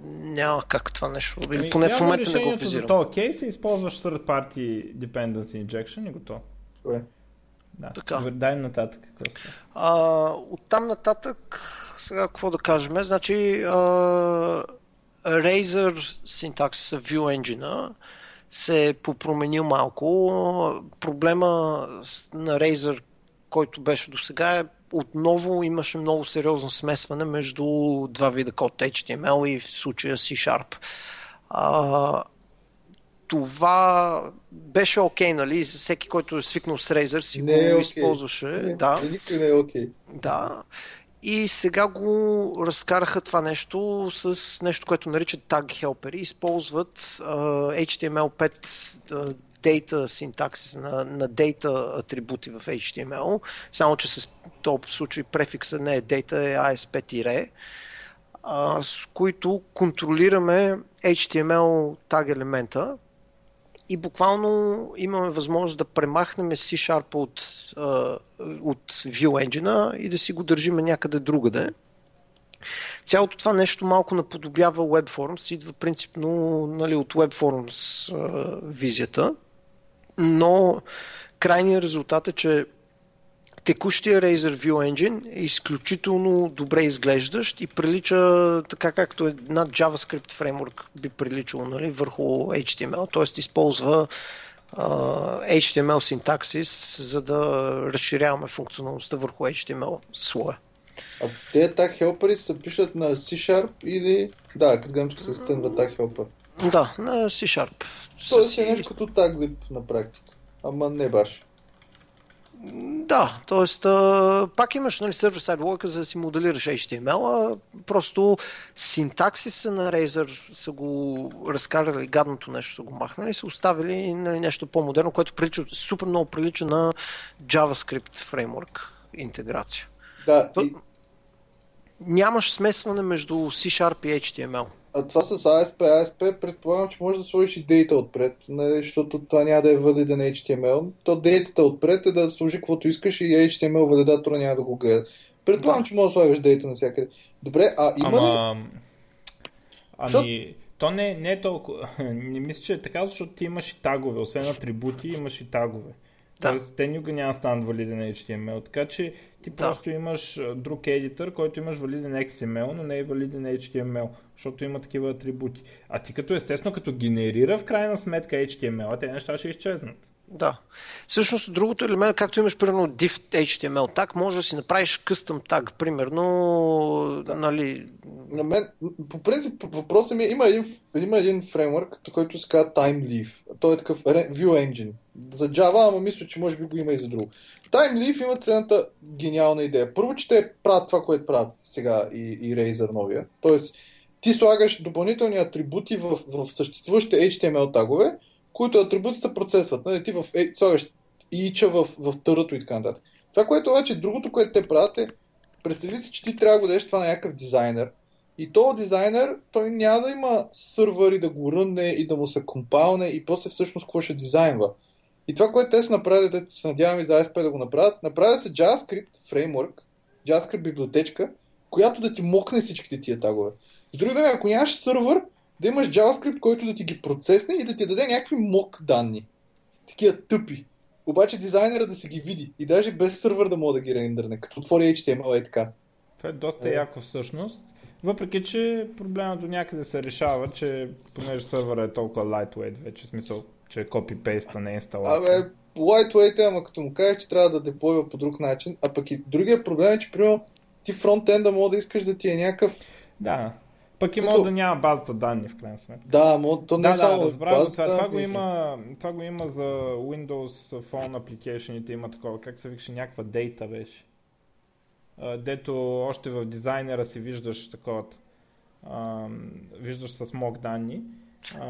няма как това нещо. Или ами, поне в момента не го визирам. За този кейс е използваш third party dependency injection и готово. Добре. Да. Така. Дай нататък. А, оттам нататък, сега какво да кажем? Значи, а, Razer синтаксиса View Engine се е попроменил малко. Проблема на Razer, който беше до сега е отново имаше много сериозно смесване между два вида код HTML и в случая C-Sharp. А, това беше окей, okay, нали? Всеки, който е свикнал с Razer си не го е okay. използваше. Не, да. не е окей. Okay. Да. И сега го разкараха това нещо с нещо, което наричат Tag Helper. Използват uh, HTML5 uh, data синтаксис на, на data атрибути в HTML, само че с този случай префикса не е data, е ASP-, uh, с които контролираме HTML tag елемента и буквално имаме възможност да премахнем C-Sharp от, от View Engine и да си го държиме някъде другаде. Цялото това нещо малко наподобява WebForms, идва принципно нали, от WebForms визията, но крайният резултат е, че Текущия Razer View Engine е изключително добре изглеждащ и прилича така както една JavaScript фреймворк би приличало нали, върху HTML, т.е. използва uh, HTML синтаксис, за да разширяваме функционалността върху HTML слоя. А те тag helper се пишат на C-Sharp или... Да, като че се стънва tag helper. Да, на C-Sharp. Тоест е нещо като taglib на практика. Ама не баш. Да, т.е. пак имаш нали, server-side worker, за да си моделираш HTML, просто синтаксиса на Razer са го разкарали, гадното нещо са го махнали и са оставили нали, нещо по-модерно, което прилича, супер много прилича на JavaScript фреймворк интеграция. Да, То, и... Нямаш смесване между C-Sharp и HTML. А това с ASP, ASP предполагам, че може да сложиш и дейта отпред, нали, защото това няма да е валиден HTML. То дейтата отпред е да служи каквото искаш и HTML валидатора няма да го гледа. Предполагам, да. че може да слагаш дейта навсякъде. Добре, а има Ама... ли... Ами, то не, не е толкова... Не мисля, че е така, защото ти имаш и тагове. Освен атрибути, имаш и тагове. Да. Тоест, те никога няма да станат валиден HTML. Така че ти да. просто имаш друг едитър, който имаш валиден XML, но не е валиден HTML защото има такива атрибути. А ти като естествено, като генерира в крайна сметка HTML, те неща ще изчезнат. Да. Всъщност, другото елемент, както имаш примерно div HTML tag, може да си направиш custom tag, примерно, да. нали... На мен, по принцип, въпросът ми е, има един, има един фреймворк, който се казва TimeLeaf. Той е такъв View Engine. За Java, ама мисля, че може би го има и за друго. TimeLeaf има следната гениална идея. Първо, че те правят това, което правят сега и, и Razer новия. Тоест, ти слагаш допълнителни атрибути в, в съществуващите HTML тагове, които атрибутите процесват. Нали, ти в, е, слагаш ича в, в търото и така нататък. Това, което обаче, другото, което те правят е, представи си, че ти трябва да го дадеш това на някакъв дизайнер. И този дизайнер, той няма да има сървъри да го рънне и да му се компалне и после всъщност какво ще дизайнва. И това, което те са направили, те се надявам и за ASP да го направят, направят се JavaScript фреймворк, JavaScript библиотечка, която да ти мокне всичките тия тагове. С други думи, ако нямаш сървър, да имаш JavaScript, който да ти ги процесне и да ти даде някакви мок данни. Такива тъпи. Обаче дизайнера да се ги види и даже без сървър да мога да ги рендърне, като отвори HTML и така. Това е доста е. яко всъщност. Въпреки, че проблемът до някъде се решава, че понеже сървъра е толкова lightweight вече, смисъл, че е copy-paste, не е инсталация. Абе, lightweight е, ама като му кажеш, че трябва да деплойва по друг начин, а пък и другия проблем е, че примерно ти фронтенда мога да искаш да ти е някакъв да. Пък и може да няма базата данни в крайна сметка. Да, то не да, е само да, базата, това, това, го има, това го има за Windows Phone application има такова, как се викаше, някаква дейта беше. дето още в дизайнера си виждаш такова, виждаш с мок данни.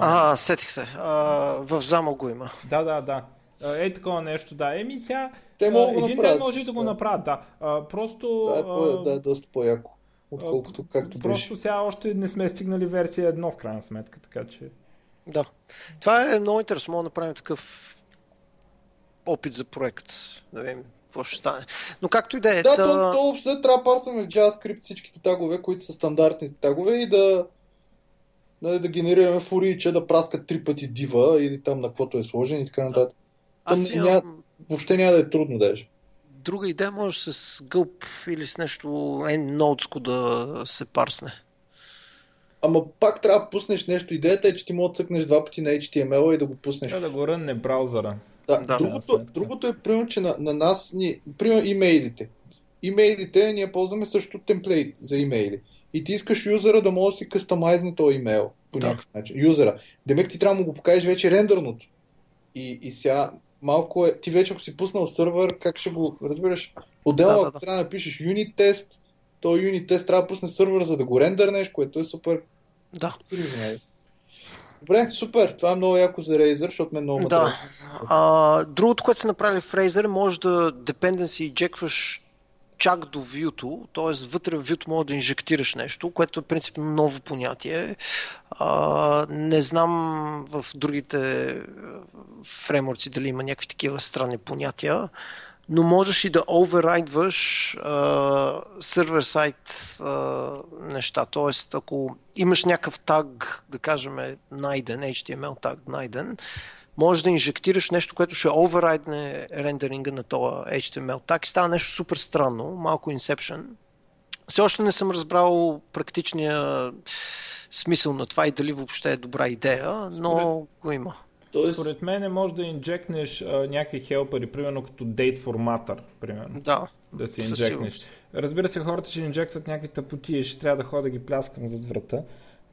А, сетих се. А, в замо го има. Да, да, да. Е такова нещо, да. Еми сега. Те могат да един ден може да го направят, да. А, просто. Да, е, по, да, е доста по-яко. Отколкото както Просто беше. сега още не сме стигнали версия 1 в крайна сметка, така че. Да. Това е много интересно. Мога да направим такъв опит за проект. Да видим какво ще стане. Но както и да е. Да, та... то, то въобще трябва да парсваме в JavaScript всичките тагове, които са стандартните тагове и да, да, да генерираме фури, че да праскат три пъти дива или там на каквото е сложен и така нататък. Аз имам... ня... Въобще няма да е трудно даже. Друга идея може с гълб или с нещо node да се парсне. Ама пак трябва да пуснеш нещо. Идеята е, че ти мога да цъкнеш два пъти на HTML и да го пуснеш. Трябва да го рънне браузъра. Да, да. Другото, другото е, примерно, че на, на нас, ни, примерно имейлите. Имейлите ние ползваме също темплейт за имейли. И ти искаш юзера да може да си кастомайзне този имейл по да. някакъв начин. Юзера. Демек ти трябва да му го покажеш вече рендърното. И, и сега малко е... Ти вече ако си пуснал сървър, как ще го разбираш? Отделно да, да, да. трябва да пишеш юнит тест, то юнит тест трябва да пусне сървър, за да го рендърнеш, което е супер. Да. Добре, супер. Това е много яко за Razer, защото ме много Да. А, другото, което са направили в Razer, може да dependency injectваш чак до вюто, т.е. вътре в вюто може да инжектираш нещо, което е принципно ново понятие. А, не знам в другите фреймворци дали има някакви такива странни понятия, но можеш и да оверрайдваш сервер сайт неща. Т.е. ако имаш някакъв таг, да кажем найден, HTML таг найден, можеш да инжектираш нещо, което ще оверрайдне рендеринга на това HTML. Так и става нещо супер странно, малко Inception. Все още не съм разбрал практичния смисъл на това и дали въобще е добра идея, но Според... го има. Тоест... Според мен може да инжекнеш а, някакви хелпери, примерно като date форматър, примерно. Да. Да си инжекнеш. Разбира се, хората ще инжектват някакви тъпоти и ще трябва да ходя да ги пляскам зад врата.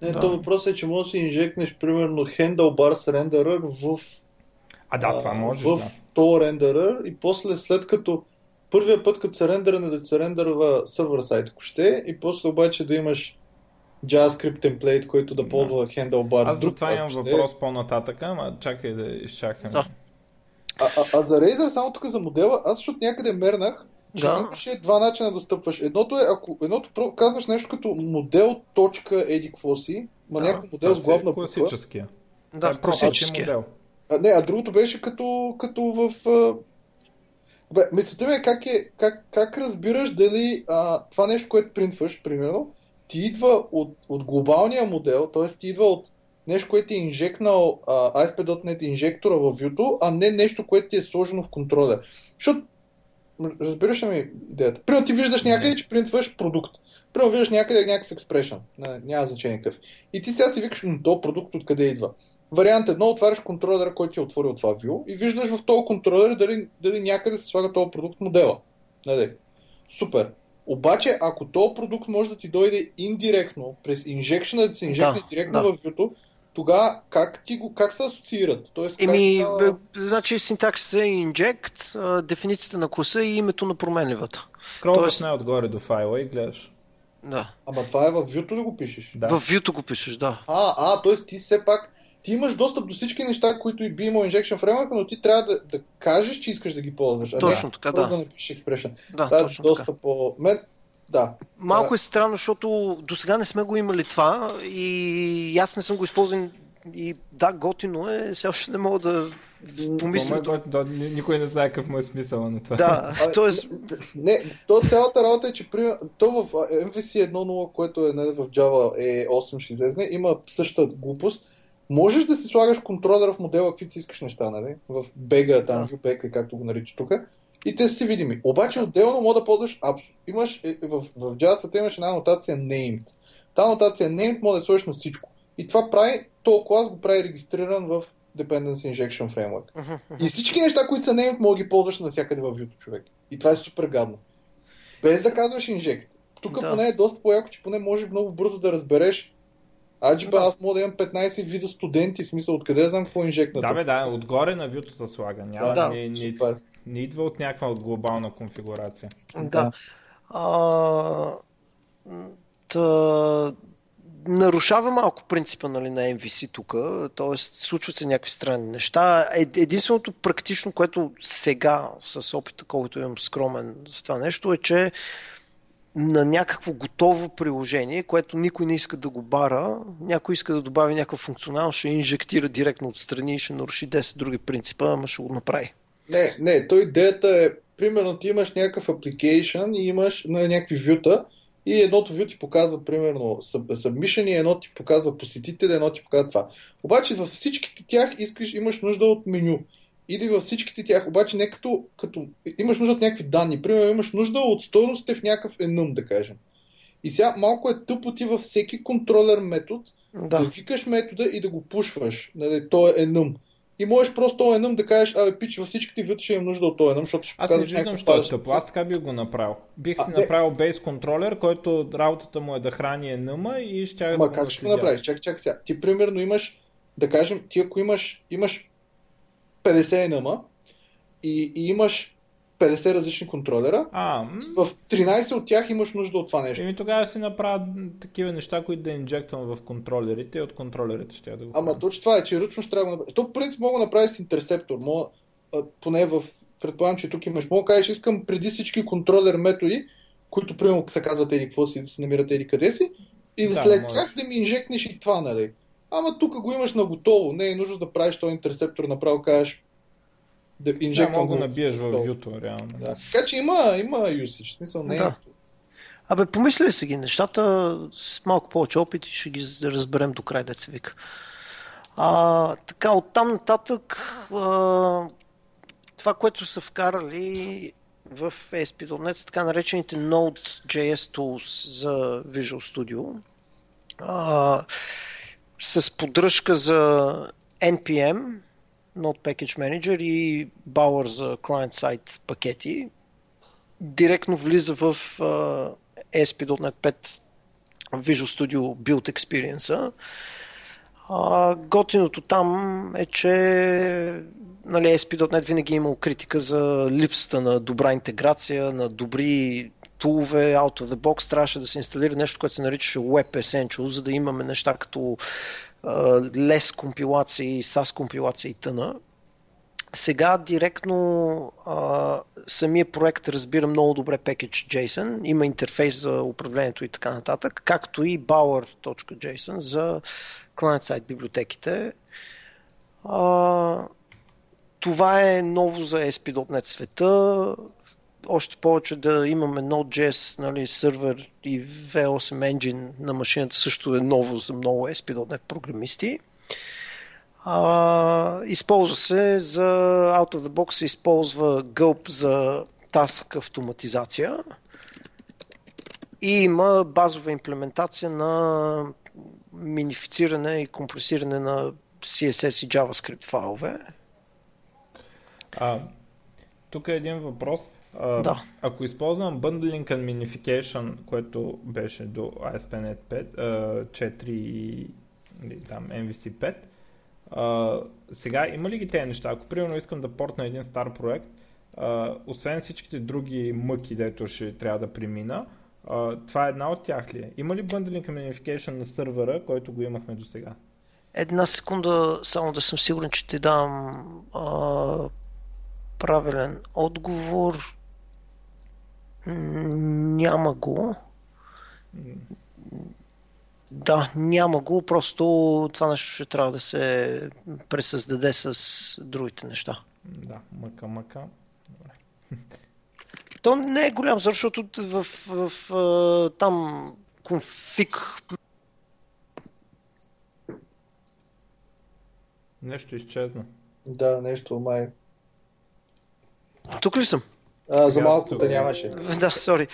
Не, да. то въпросът е, че може да си инжекнеш, примерно, handlebars рендерър в... А да, това може, В да. то рендерър и после, след като първия път, като се рендърне, да се сервер сайт, ако ще, и после обаче да имаш JavaScript темплейт, който да ползва да. handlebar. Аз друг това имам въпрос по-нататък, ама чакай да изчакам. Да. А, а, а, за Razer, само тук за модела, аз защото някъде мернах, че да. имаше два начина да стъпваш. Едното е, ако едното казваш нещо като модел точка еди какво си, ма да, някакъв модел с главна буква. Класическия. Да, е класическия. Модел. А, не, а другото беше като, като в... А... Добре, мислите ми е как, е, как, как разбираш дали а, това нещо, което принтваш, примерно, ти идва от, от глобалния модел, т.е. ти идва от нещо, което е инжекнал а, ASP.NET инжектора в Vue, а не нещо, което ти е сложено в контролер. Защото Разбираш ли ми идеята? Примерно ти виждаш някъде, че принтваш продукт. Примерно виждаш някъде някакъв експрешън. Няма значение какъв. И ти сега си викаш, но то продукт откъде идва. Вариант едно, отваряш контролера, който ти е отворил това view и виждаш в този контролер дали, дали някъде се слага този продукт модела. Нали? Супер. Обаче, ако този продукт може да ти дойде индиректно, през инжекшена да се инжекне да, директно да. в view тогава как, ти го, как се асоциират? Тоест, Еми, как, а... значи синтаксиса е inject, дефиницията на класа и името на променливата. Скролваш Тоест... най-отгоре до файла и гледаш. Да. Ама това е в Vue ли го пишеш? Да. В Vue го пишеш, да. А, а, т.е. ти все пак ти имаш достъп до всички неща, които и би имал Injection Framework, но ти трябва да, да кажеш, че искаш да ги ползваш. Точно а така, да. да напишеш expression. Да, това е доста така. по... Мен, да. Малко е странно, защото до сега не сме го имали това и аз не съм го използвал и да, готино е, все още не мога да помисля. Да, да, никой не знае какъв му е смисъл на това. Да, т.е. Не, то цялата работа е, че при, то в MVC 1.0, което е не, в Java е 8 ще излезне, има същата глупост. Можеш да си слагаш контролера в модела, каквито си искаш неща, нали? В бега, там, да. ViewBag, както го нарича тук. И те си видими. Обаче отделно мога да ползваш апс. Имаш, е, в, в Java имаш една нотация named. Та нотация named може да сложиш на всичко. И това прави, то клас го прави регистриран в Dependency Injection Framework. Uh-huh, uh-huh. И всички неща, които са named, мога да ги ползваш навсякъде в Vue човек. И това е супер гадно. Без да казваш inject. Тук да. поне е доста по-яко, че поне може много бързо да разбереш Аджиба, да. аз мога да имам 15 вида студенти, смисъл, откъде знам какво инжекна. Да, бе, да, отгоре на вютото се слага. Няма, да, не, не, не, идва от някаква глобална конфигурация. Да. А, та, нарушава малко принципа нали, на MVC тук, т.е. случват се някакви странни неща. Единственото практично, което сега с опита, колкото имам скромен с това нещо, е, че на някакво готово приложение, което никой не иска да го бара, някой иска да добави някакъв функционал, ще инжектира директно отстрани и ще наруши 10 други принципа, ама ще го направи. Не, не, той идеята е, примерно ти имаш някакъв application и имаш на някакви вюта и едното вю ти показва, примерно, submission и едно ти показва посетители, едно ти показва това. Обаче във всичките тях искаш, имаш нужда от меню. Иди във всичките тях, обаче не като, като имаш нужда от някакви данни. Примерно имаш нужда от стойностите в някакъв enum, да кажем. И сега малко е тъпо ти във всеки контролер метод да, да викаш метода и да го пушваш. Нали, то е enum. И можеш просто този enum да кажеш, абе, пич, във всичките вюта ще имам нужда от този enum, защото ще показваш Аз не виждам, що е тъпо. Аз така би го направил. Бих си а, направил base контролер, който работата му е да храни enum и ще Ама да как ще го направиш? Чакай, чакай сега. Ти примерно имаш, да кажем, ти ако имаш, имаш 50 enum и, и имаш 50 различни контролера. А, в 13 от тях имаш нужда от това нещо. Еми тогава си направя такива неща, които да инжектвам в контролерите и от контролерите ще да го Ама точно това е, че ръчно ще трябва да направиш. То принцип мога да направиш с интерсептор. Мога, поне в... Предполагам, че тук имаш. Мога да кажеш, искам преди всички контролер методи, които примерно се казват еди какво си, да се намират еди къде си, и да, след тях да ми инжекнеш и това, нали? Ама тук го имаш на готово. Не е нужно да правиш този интерсептор, направо кажеш, да инжектвам да, го набиеш в YouTube, реално. Да. Така че има, има usage, смисъл не е да. е. Абе, помисли си ги нещата, с малко повече опит и ще ги разберем до край, деца вика. А, така, оттам нататък а, това, което са вкарали в ASP.NET, така наречените Node.js Tools за Visual Studio, а, с поддръжка за NPM, Node Package Manager и Bower за client-side пакети, директно влиза в uh, ASP.NET 5 Visual Studio Build Experience. Uh, готиното там е, че нали, ASP.NET винаги е имал критика за липсата на добра интеграция, на добри тулове, out of the box, трябваше да се инсталира нещо, което се наричаше Web Essentials, за да имаме неща като лес компилации, SAS компилации и тъна. Сега директно а, самия проект разбира много добре package JSON, има интерфейс за управлението и така нататък, както и bower.json за client-side библиотеките. А, това е ново за ASP.NET света още повече да имаме Node.js нали, сервер и V8 Engine на машината също е ново за много ASP.NET програмисти. А, използва се за out of the box се използва Gulp за task автоматизация и има базова имплементация на минифициране и компресиране на CSS и JavaScript файлове. А, тук е един въпрос. Uh, да. Ако използвам Bundling and Minification, което беше до ASP.NET 5, uh, 4 и там MVC 5, uh, сега има ли ги тези неща? Ако примерно искам да портна един стар проект, uh, освен всичките други мъки, дето ще трябва да премина, uh, това е една от тях ли е? Има ли Bundling and Minification на сървъра, който го имахме до сега? Една секунда, само да съм сигурен, че ти дам а, правилен отговор. Няма го. Да, няма го, просто това нещо ще трябва да се пресъздаде с другите неща. Да, мъка, мъка. Добре. То не е голям, защото в, в, в там конфиг Нещо изчезна. Да, нещо май. Тук ли съм? А, за малко да нямаше. Да, сори.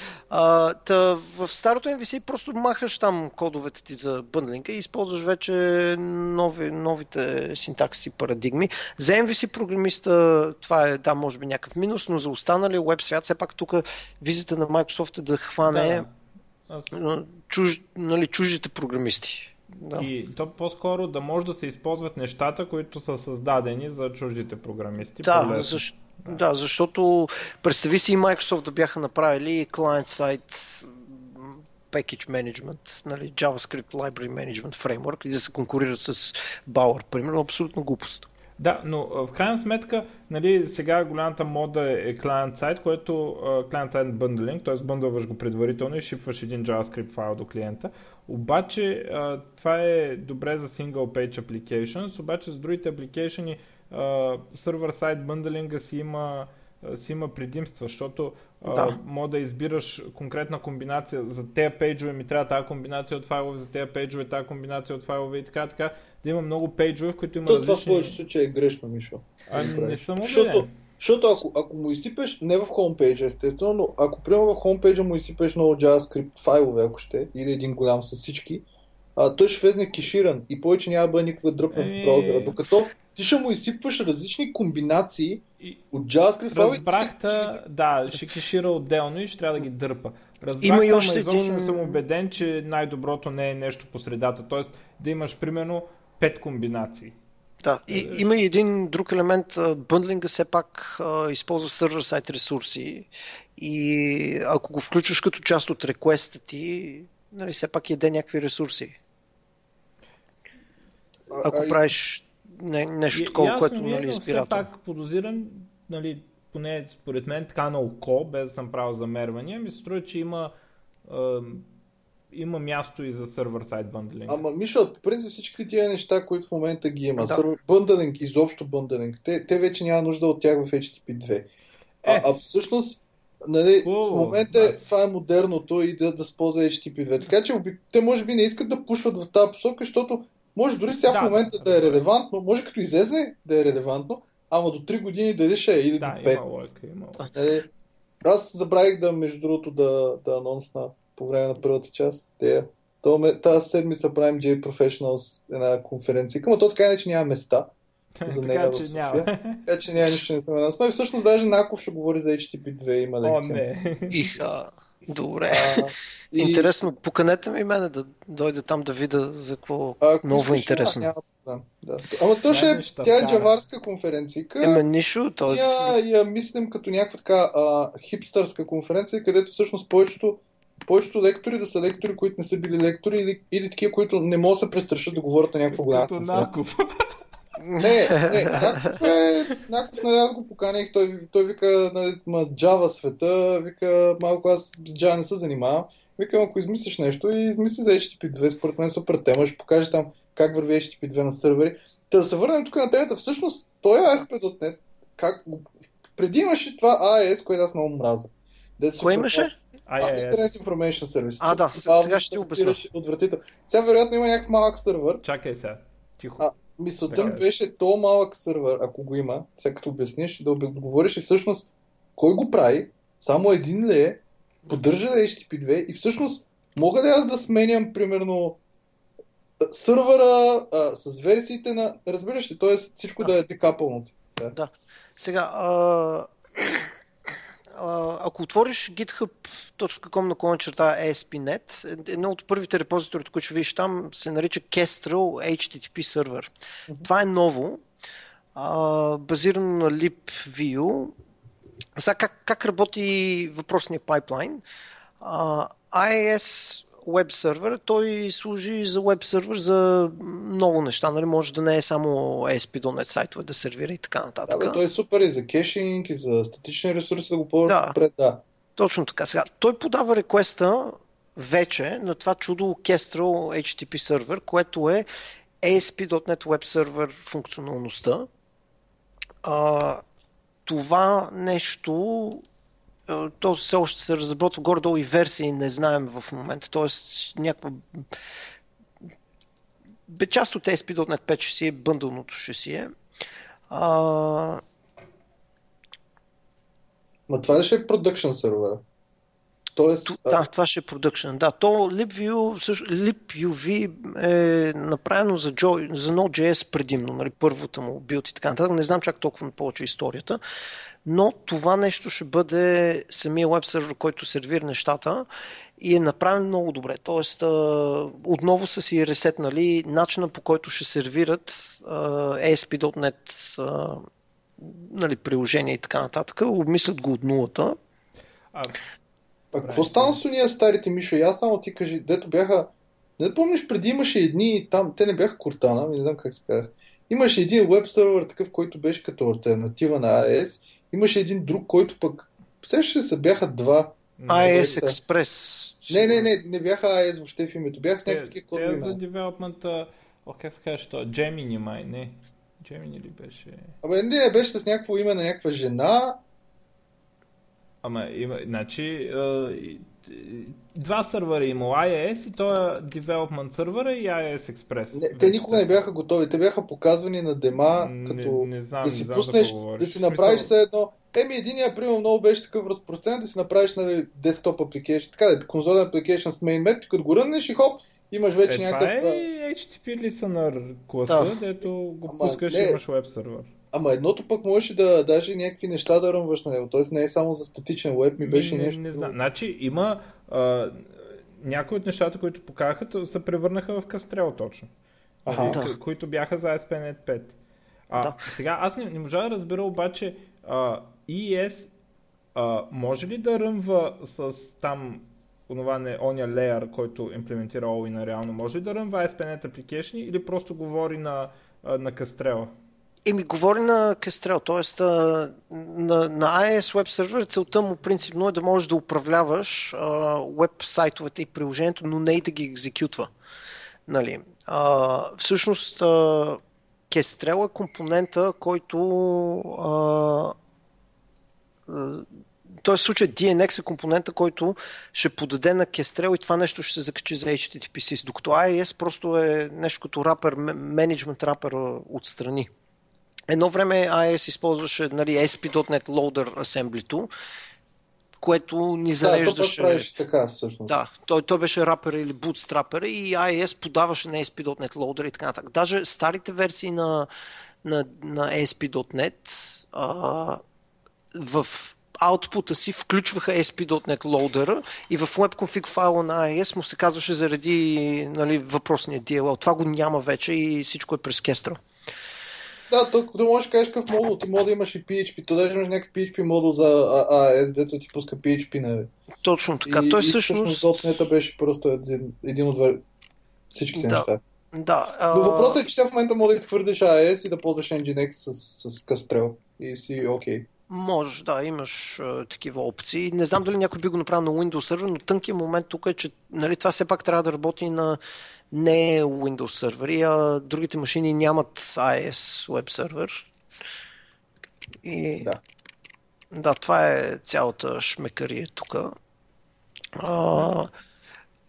в старото MVC просто махаш там кодовете ти за бъндлинга и използваш вече нови, новите синтакси парадигми. За MVC програмиста това е, да, може би някакъв минус, но за останалия веб свят, все пак тук визита на Microsoft е да хване да. Чуж, нали, чуждите програмисти. Да. И то по-скоро да може да се използват нещата, които са създадени за чуждите програмисти. Да, защото Да. защото представи си и Microsoft да бяха направили client-side package management, нали, JavaScript Library Management Framework и да се конкурират с Bower, примерно, абсолютно глупост. Да, но в крайна сметка, нали, сега голямата мода е client side, което client side bundling, т.е. бъндълваш го предварително и шипваш един JavaScript файл до клиента. Обаче това е добре за single page applications, обаче за другите applications server-side bundling си има, си има предимства, защото да. може да избираш конкретна комбинация за тези пейджове, ми трябва тази комбинация от файлове, за тези пейджове, тази комбинация от файлове и така, така, да има много пейджове, в които има То, различни... Това в повечето случаи е грешно, Мишо. А, не съм Защото, защото ако, ако му изсипеш, не в хомпейджа естествено, но ако примерно в хомпейджа му изсипеш много JavaScript файлове, ако ще, или един голям с всички, а, той ще влезне кеширан и повече няма да бъде никога дръпнат в браузъра. Докато ти ще му изсипваш различни комбинации и... от JavaScript файлове. Разбрахта, да, ще кешира отделно и ще трябва да ги дърпа. Разбрахта, Има и още един... съм убеден, че най-доброто не е нещо по средата. Тоест да имаш примерно пет комбинации. Да, и, е, има и един друг елемент. Бъндлинга все пак а, използва сервер сайт ресурси и ако го включиш като част от реквеста ти, нали, все пак яде някакви ресурси. Ако а, правиш не, нещо такова, ясно, което нали, изпирателно. Все пак подозирам, нали, поне според мен така на око, без да съм правил замервания, ми се струва, че има има място и за сервер сайт бъндлинг. Ама, Мишо, по принцип всички тия неща, които в момента ги има, да. сервер бъндлинг, изобщо бъндлинг, те, те вече няма нужда от тях в HTTP 2. Е. А, а всъщност, нали, в момента да. това е модерното и да, да използва HTTP 2. Така че те може би не искат да пушват в тази посока, защото може дори сега да, в момента да, да е релевантно, може като излезне да е релевантно, ама до 3 години дали ще е или да, до 5. Има лойка, има лойка. Нали, аз забравих да, между другото, да, да анонсна по време на първата част. Те, тази седмица правим J Professionals една конференция. Ама то така иначе няма места за нея в София. Така че няма нищо не съм. Но и всъщност даже Наков ще говори за HTTP2, има лекция. О, не. Иха. Добре. А, и... Интересно, поканете ми мене да дойда там да видя за какво а, ново интересно. Няма, да, да. Ама то ще е, тя е джаварска конференция. Ема нищо, то... Я, я мислим като някаква така а, хипстърска конференция, където всъщност повечето повечето лектори да са лектори, които не са били лектори или, или такива, които не могат да се престрашат да говорят на някаква голяма. Не, не, някакъв е, някакъв нали, го поканих, той, той вика, нали, ма Java света, вика, малко аз с Java не се занимавам, вика, ако измислиш нещо и измисли за HTTP2, според мен супер тема, ще покаже там как върви HTTP2 на сървъри. Та да се върнем тук на темата, всъщност той е ASP.NET, как, преди имаше това AES, което аз много мраза. Кое имаше? Internet Information Service. А, да, сега ще ти обясня. Отвратително. Сега вероятно има някакъв малък сървър. Чакай сега. Тихо. А, мисълта ми беше то малък сървър, ако го има, сега като обясниш, да говориш и всъщност кой го прави, само един ли е, поддържа HTTP2 и всъщност мога ли аз да сменям, примерно, сървъра а, с версиите на... Разбираш ли, т.е. всичко да, да е декапълното. Да. да. Сега, а ако отвориш github.com на клон черта ASP.NET, едно от първите репозитори, които ще видиш там, се нарича Kestrel HTTP сервер. Mm-hmm. Това е ново, а, базирано на libview. Сега как, как работи въпросния пайплайн? А, IIS веб сервер, той служи за веб сервер за много неща. Нали? Може да не е само ASP.NET сайтове да сервира и така нататък. Да, бе, той е супер и за кешинг, и за статични ресурси да го ползваш да. пред. Да. Точно така. Сега, той подава реквеста вече на това чудо Kestrel HTTP сервер, което е ASP.NET Web Server функционалността. А, това нещо то все още се разработва горе-долу и версии, не знаем в момента. Тоест някаква бе част от ASP.NET 5 ще си е бъндълното ще си е. А... Ма това ще е production сервера? Тоест, да, това ще е production. Да, то LibView, също, LibUV е направено за, Joy, за Node.js предимно, нали, първата му билд и така нататък. Не знам чак толкова повече историята но това нещо ще бъде самия веб сервер, който сервира нещата и е направен много добре. Тоест, отново са си ресетнали начина по който ще сервират ASP.NET нали, приложения и така нататък, обмислят го от нулата. А, а какво стана с уния старите, Мишо? Аз само ти кажи, дето бяха... Не помниш, преди имаше едни там, те не бяха Кортана, не знам как се казах. Имаше един веб сервер такъв, който беше като альтернатива на AES. Имаше един друг, който пък... Сещаше се, бяха два. AES Express. Не, не, не, не бяха AES въобще в името. Бяха с някакви такива кодове. Те за девелопмента, о, как се казва, що? Gemini май, не. Gemini ли беше? Абе, не, беше с някакво име на някаква жена. Ама, има, значи, два сървъра има IIS и то е Development сервера и IIS Express. Не, те никога не бяха готови, те бяха показвани на дема, като не, не знам, да си не знам пуснеш, да, да си направиш все едно. Еми, единия, примерно, много беше такъв разпространен, да си направиш на нали, десктоп application, така да, конзолен application с mainmet, като го ръннеш и хоп, имаш вече е, някакъв... Това е HTTP listener класа, да. дето го Ама, пускаш не, и имаш веб сервер. Ама едното пък можеше да даже някакви неща да ръмваш на него. Тоест не е само за статичен веб, ми беше не, нещо. Не, не знам. Значи има а, някои от нещата, които покараха, се превърнаха в кастрел точно. Ага. Нали, да. които бяха за ASP.NET 5. А, да. Сега аз не, не можа да разбера обаче а, ES а, може ли да ръмва с там онова не, оня леер, който имплементира All реално, може ли да ръмва ASP.NET Application или просто говори на, на кастрела? Еми, говори на Kestrel, т.е. На, на iOS Web Server целта му принципно е да можеш да управляваш веб сайтовете и приложението, но не и да ги екзекютва. Нали. А, всъщност, а, Kestrel е компонента, който а, т.е. в случая DNX е компонента, който ще подаде на Kestrel и това нещо ще се закачи за HTTP докато IIS просто е нещо като рапър, менеджмент рапър отстрани. Едно време AES използваше нали, ASP.NET Loader Assembly, което ни зареждаше... Да, то така, всъщност. Да, той, той беше рапер или bootstrapper и AES подаваше на ASP.NET Loader и така нататък. Даже старите версии на, на, на ASP.NET а, в аутпута си включваха ASP.NET Loader и в webconfig файла на AES му се казваше заради нали, въпросния DLL. Това го няма вече и всичко е през Kestrel. Да, тук да можеш да кажеш какъв модул. Ти може да имаш и PHP. То даже имаш някакъв PHP модул за AES, дето ти пуска PHP, нали? Точно така. И, Той и всъщност... .NET беше просто един, един от всичките да. неща. Да. А... Но въпросът е, че в момента може да изхвърлиш AES и да ползваш Nginx с, с Castrel. И си окей. Okay. Можеш, да, имаш а, такива опции. Не знам дали някой би го направил на Windows сервер, но тънкият момент тук е, че нали, това все пак трябва да работи на не е Windows сервери, а другите машини нямат IS Web сервер. И... Да. Да, това е цялата шмекария тук. А,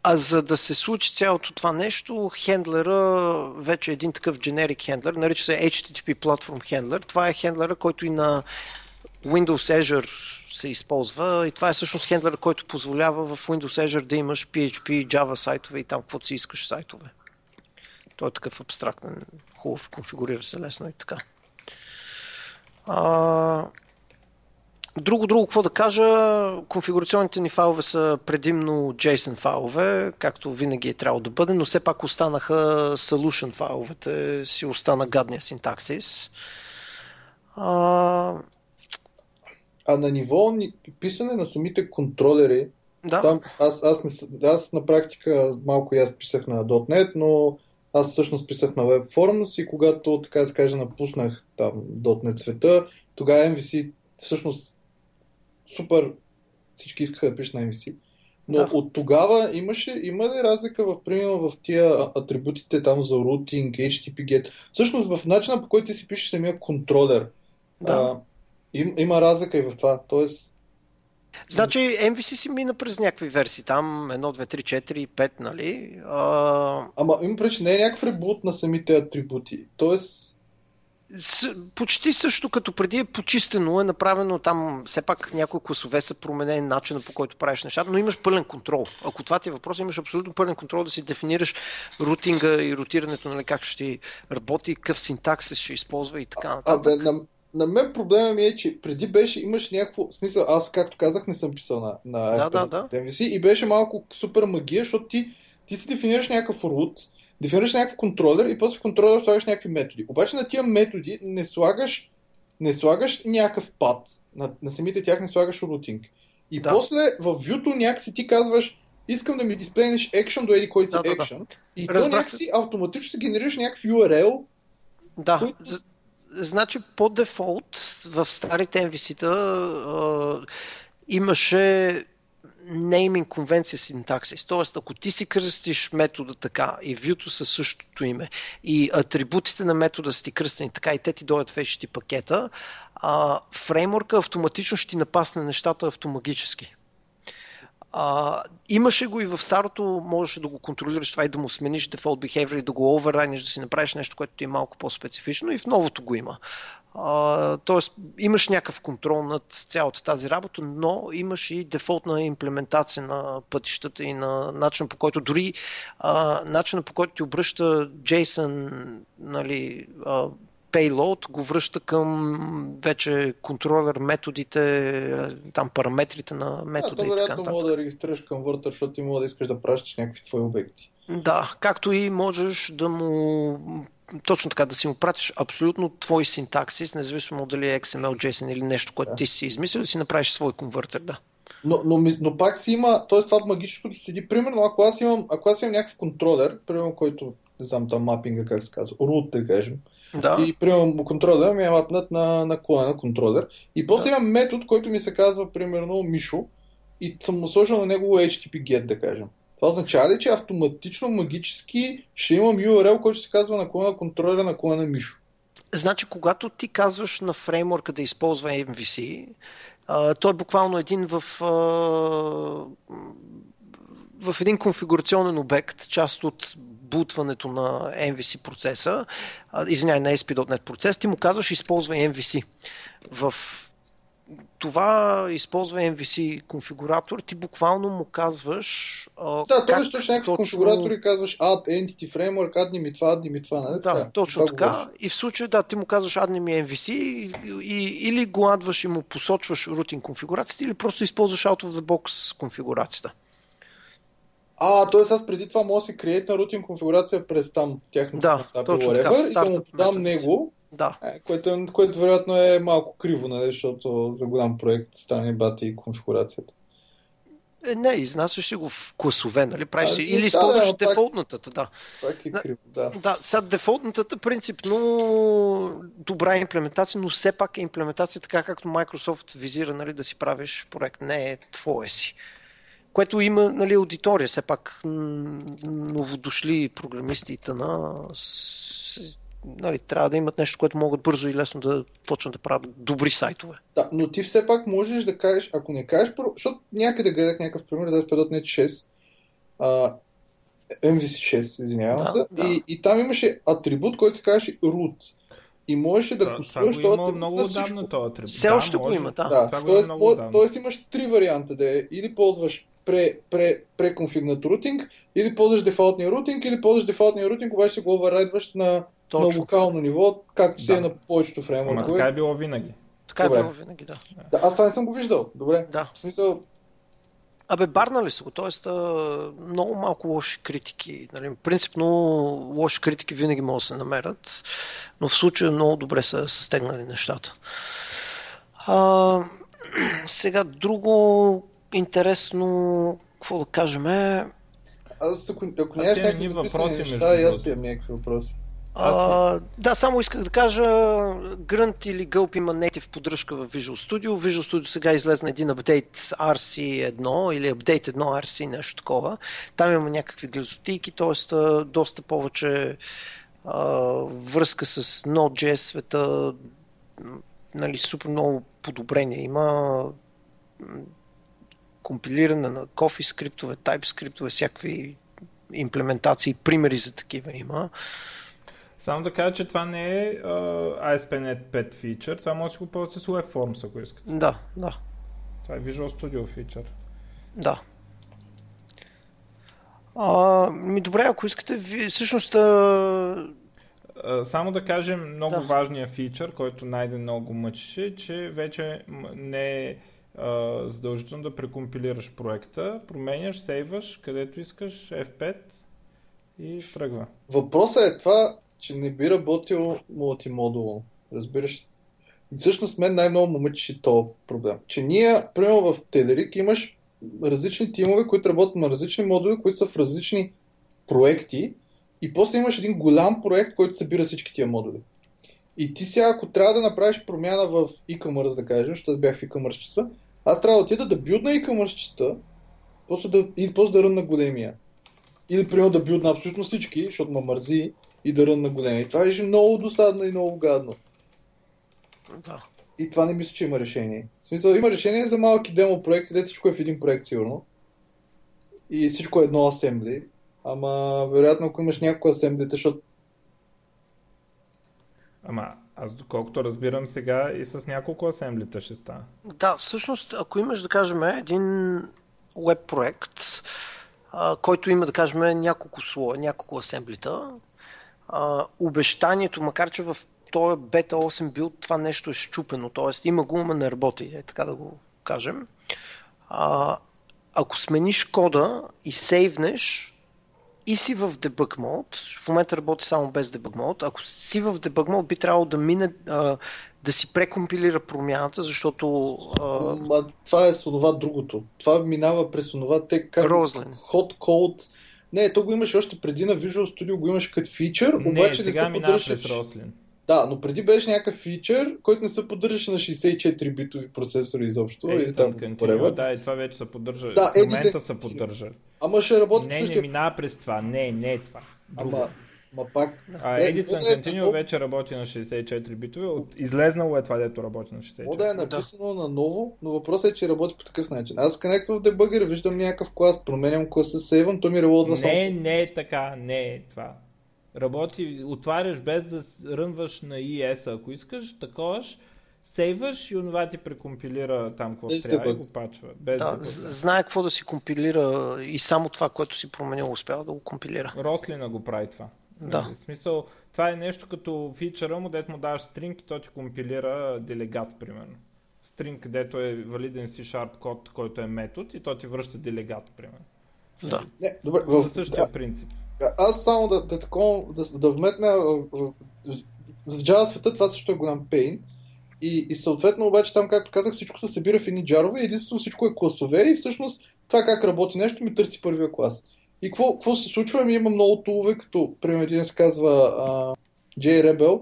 а за да се случи цялото това нещо, хендлера, вече е един такъв generic хендлер, нарича се HTTP Platform Handler. Това е хендлера, който и на Windows Azure се използва и това е всъщност хендлер, който позволява в Windows Azure да имаш PHP, Java сайтове и там каквото си искаш сайтове. Той е такъв абстрактен, хубав, конфигурира се лесно и така. А, Друго, друго, какво да кажа, конфигурационните ни файлове са предимно JSON файлове, както винаги е трябвало да бъде, но все пак останаха solution файловете, си остана гадния синтаксис. А, а на ниво писане на самите контролери, да. там аз, аз, не, аз на практика малко и аз писах на .NET, но аз всъщност писах на WebForms и когато, така да се каже, напуснах там .NET света, тогава MVC всъщност супер всички искаха да пишат на MVC. Но да. от тогава имаше, има ли разлика в, примерно, в тия атрибутите там за рутинг, HTTP GET? Всъщност в начина по който ти си пишеш самия контролер, да. а, им, има разлика и в това. Тоест... Значи MVC си мина през някакви версии, там 1, 2, 3, 4, 5, нали? А... Ама има преч, не е някакъв ребут на самите атрибути. Тоест... С, почти също като преди е почистено, е направено там, все пак някои класове са променени начина по който правиш нещата, но имаш пълен контрол. Ако това ти е въпрос, имаш абсолютно пълен контрол да си дефинираш рутинга и ротирането, нали, как ще работи, какъв синтакс ще използва и така нататък. Абе, на, на мен проблема ми е, че преди беше, имаш някакво, смисъл, аз както казах, не съм писал на, на да, да, да. MVC и беше малко супер магия, защото ти, ти си дефинираш някакъв root, дефинираш някакъв контролер и после в контролер слагаш някакви методи. Обаче на тия методи не слагаш не слагаш някакъв пад, на, на самите тях не слагаш рутинг. И да. после в view някакси ти казваш, искам да ми дисплейнеш екшен до еди кой си да, екшен. Да, да. И Разбрах. то някакси автоматично генерираш някакъв URL. Да. Който... Значи по дефолт в старите MVC-та имаше нейминг конвенция синтаксис. Тоест, ако ти си кръстиш метода така и вюто със същото име и атрибутите на метода са ти кръстени така и те ти дойдат в пакета, а, фреймворка автоматично ще ти напасне нещата автомагически. А, имаше го и в старото, можеше да го контролираш това и да му смениш default behavior и да го оверрайниш, да си направиш нещо, което ти е малко по-специфично и в новото го има. А, тоест, имаш някакъв контрол над цялата тази работа, но имаш и дефолтна имплементация на пътищата и на начина по който дори а, начина по който ти обръща JSON нали, а, payload го връща към вече контролер методите, там параметрите на метода. Да, вероятно мога да регистрираш към Word, защото ти мога да искаш да пращаш някакви твои обекти. Да, както и можеш да му точно така, да си му пратиш абсолютно твой синтаксис, независимо дали е XML, JSON или нещо, което да. ти си измислил, да си направиш свой конвертер, да. Но, но, но пак си има, т.е. това магическото седи, примерно, ако аз имам, ако аз имам някакъв контролер, примерно, който, не знам, там мапинга, как се казва, root, да кажем, да. и примерно контролер ми е мапнат на, на колена контролер, и после да. имам метод, който ми се казва, примерно, Мишо, и съм му сложил на него HTTP get, да кажем. Това означава ли, че автоматично, магически ще имам URL, който се казва на клона контролера на клона Мишо? Значи, когато ти казваш на фреймворка да използва MVC, той е буквално един в, в един конфигурационен обект, част от бутването на MVC процеса, извиняй, на ASP.NET процес, ти му казваш използвай MVC. В това използва MVC конфигуратор, ти буквално му казваш. Да, той ще някакъв точно... конфигуратор и казваш add entity framework, адни ми това, адни ми това, нали? Да, така, точно това така. Говориш. И в случая, да, ти му казваш адни ми MVC и, и, или го адваш и му посочваш рутин конфигурацията, или просто използваш out of the box конфигурацията. А, т.е. аз преди това мога да си креатна рутин конфигурация през там тяхното да, точно така, и да му дам него да. Е, което, което вероятно е малко криво, нали, защото за голям проект стане бати и конфигурацията. Е, не, изнасяш си го в класове, нали? Правиш си, или да, използваш да, дефолтната, да. Пак е криво, да. Да, сега дефолтната принципно добра имплементация, но все пак е имплементация така, както Microsoft визира, нали, да си правиш проект. Не е твое си. Което има нали, аудитория, все пак новодошли програмисти и тъна нали, трябва да имат нещо, което могат бързо и лесно да почнат да правят добри сайтове. Да, но ти все пак можеш да кажеш, ако не кажеш, защото някъде гледах някакъв пример за ASP.NET 6, а, MVC6, извинявам да, се, да. И, и там имаше атрибут, който се казваше root. И можеше да, да слушаш този атрибут много отдавна този атрибут. Все още да, го има, да. да. Това тоест, е тоест имаш три варианта да е. Или ползваш пре, пре, преконфигнат рутинг, или ползваш дефолтния рутинг, или ползваш дефолтния рутинг, обаче го оверрайдваш на точно. на локално ниво, както си е да. е на повечето фреймворкове. Така е било винаги. Така е Добре. е било винаги, да. да. Аз това не съм го виждал. Добре. Да. В смисъл... Абе, барнали са го, т.е. много малко лоши критики. Нали, принципно лоши критики винаги могат да се намерят, но в случая много добре са състегнали нещата. А, сега друго интересно, какво да кажем е... Аз ако, ако нямаш някакви въпроси неща, аз имам някакви въпроси. А, да, само исках да кажа, Grunt или Gulp има native поддръжка в Visual Studio. Visual Studio сега излезна един апдейт RC1 или апдейт 1 RC, нещо такова. Там има някакви глезотийки, т.е. доста повече а, връзка с Node.js света, нали, супер много подобрения. Има компилиране на кофи скриптове, type скриптове, всякакви имплементации, примери за такива има. Само да кажа, че това не е uh, ASP.NET 5 фичър, това може да си го ползвате с WebForms, ако искате. Да, да. Това е Visual Studio фичър. Да. А, ми добре, ако искате, ви, всъщност... А... Само да кажем много да. важния фичър, който найде много мъчеше, че вече не е задължително да прекомпилираш проекта, променяш, сейваш, където искаш, F5 и тръгва. Въпросът е това, че не би работил мултимодулно. Разбираш? И всъщност мен най-много му мъчи този проблем. Че ние, примерно в Телерик, имаш различни тимове, които работят на различни модули, които са в различни проекти и после имаш един голям проект, който събира всички тия модули. И ти сега, ако трябва да направиш промяна в e-commerce, да кажем, защото бях в e-commerce аз трябва да отида да билдна e-commerce после да, и после да рънна големия. Или, примерно, да билдна абсолютно всички, защото ме мързи, и да рънна големия. И това беше много досадно и много гадно. Да. И това не мисля, че има решение. В смисъл, има решение за малки демо проекти, де всичко е в един проект, сигурно. И всичко е едно асембли. Ама, вероятно, ако имаш няколко асемблите, защото... Ама, аз доколкото разбирам сега и с няколко асемблита ще става. Да, всъщност, ако имаш, да кажем, един веб проект, който има, да кажем, няколко слоя, няколко асемблита, а, обещанието, макар че в този бета 8 бил това нещо е щупено, т.е. има го, но не работи, е така да го кажем. А, ако смениш кода и сейвнеш и си в debug mode, в момента работи само без debug mode, ако си в debug mode би трябвало да мине а, да си прекомпилира промяната, защото... А... Ма, това е с това другото. Това минава през това, те как... Розлен. Hot code. Не, то го имаш още преди на Visual Studio, го имаш като фичър, обаче не се поддържа. През Roslyn. Да, но преди беше някакъв фичър, който не се поддържаше на 64 битови процесори изобщо. или там, continue, да, и това вече се поддържа. Да, в момента се поддържа. Ама ще работи Не, същия... не минава през това. Не, не е това. Друго. Ама, Ма пак... А Edison Continue вече работи на 64 битове. Излезнало е това, дето работи на 64. Мода е написано да. на ново, но въпросът е, че работи по такъв начин. Аз коннектвам в дебъгър, виждам някакъв клас, променям класа, сейвам, то ми релодва само. Не, не е така, не е това работи, отваряш без да рънваш на ES, ако искаш, таковаш, сейваш и онова ти прекомпилира там какво без трябва и го пачва. Без да, знае какво да си компилира и само това, което си променил, успява да го компилира. Рослина го прави това. Да. Нали, в смисъл, това е нещо като фичъра му, дето му даваш стринг и то ти компилира делегат, примерно. Стринг, където е валиден C-Sharp код, който е метод и то ти връща делегат, примерно. Да. Не, добре, в, За същия да, принцип. Аз само да, да, такова, да, да вметна в, в, в Java света това също е голям пейн. И, и съответно обаче там, както казах, всичко се събира в едни джарове, единствено всичко е класове и всъщност това как работи нещо ми търси първия клас. И какво, какво се случва? Ми има много тулове, като примерно един се казва uh, JRebel,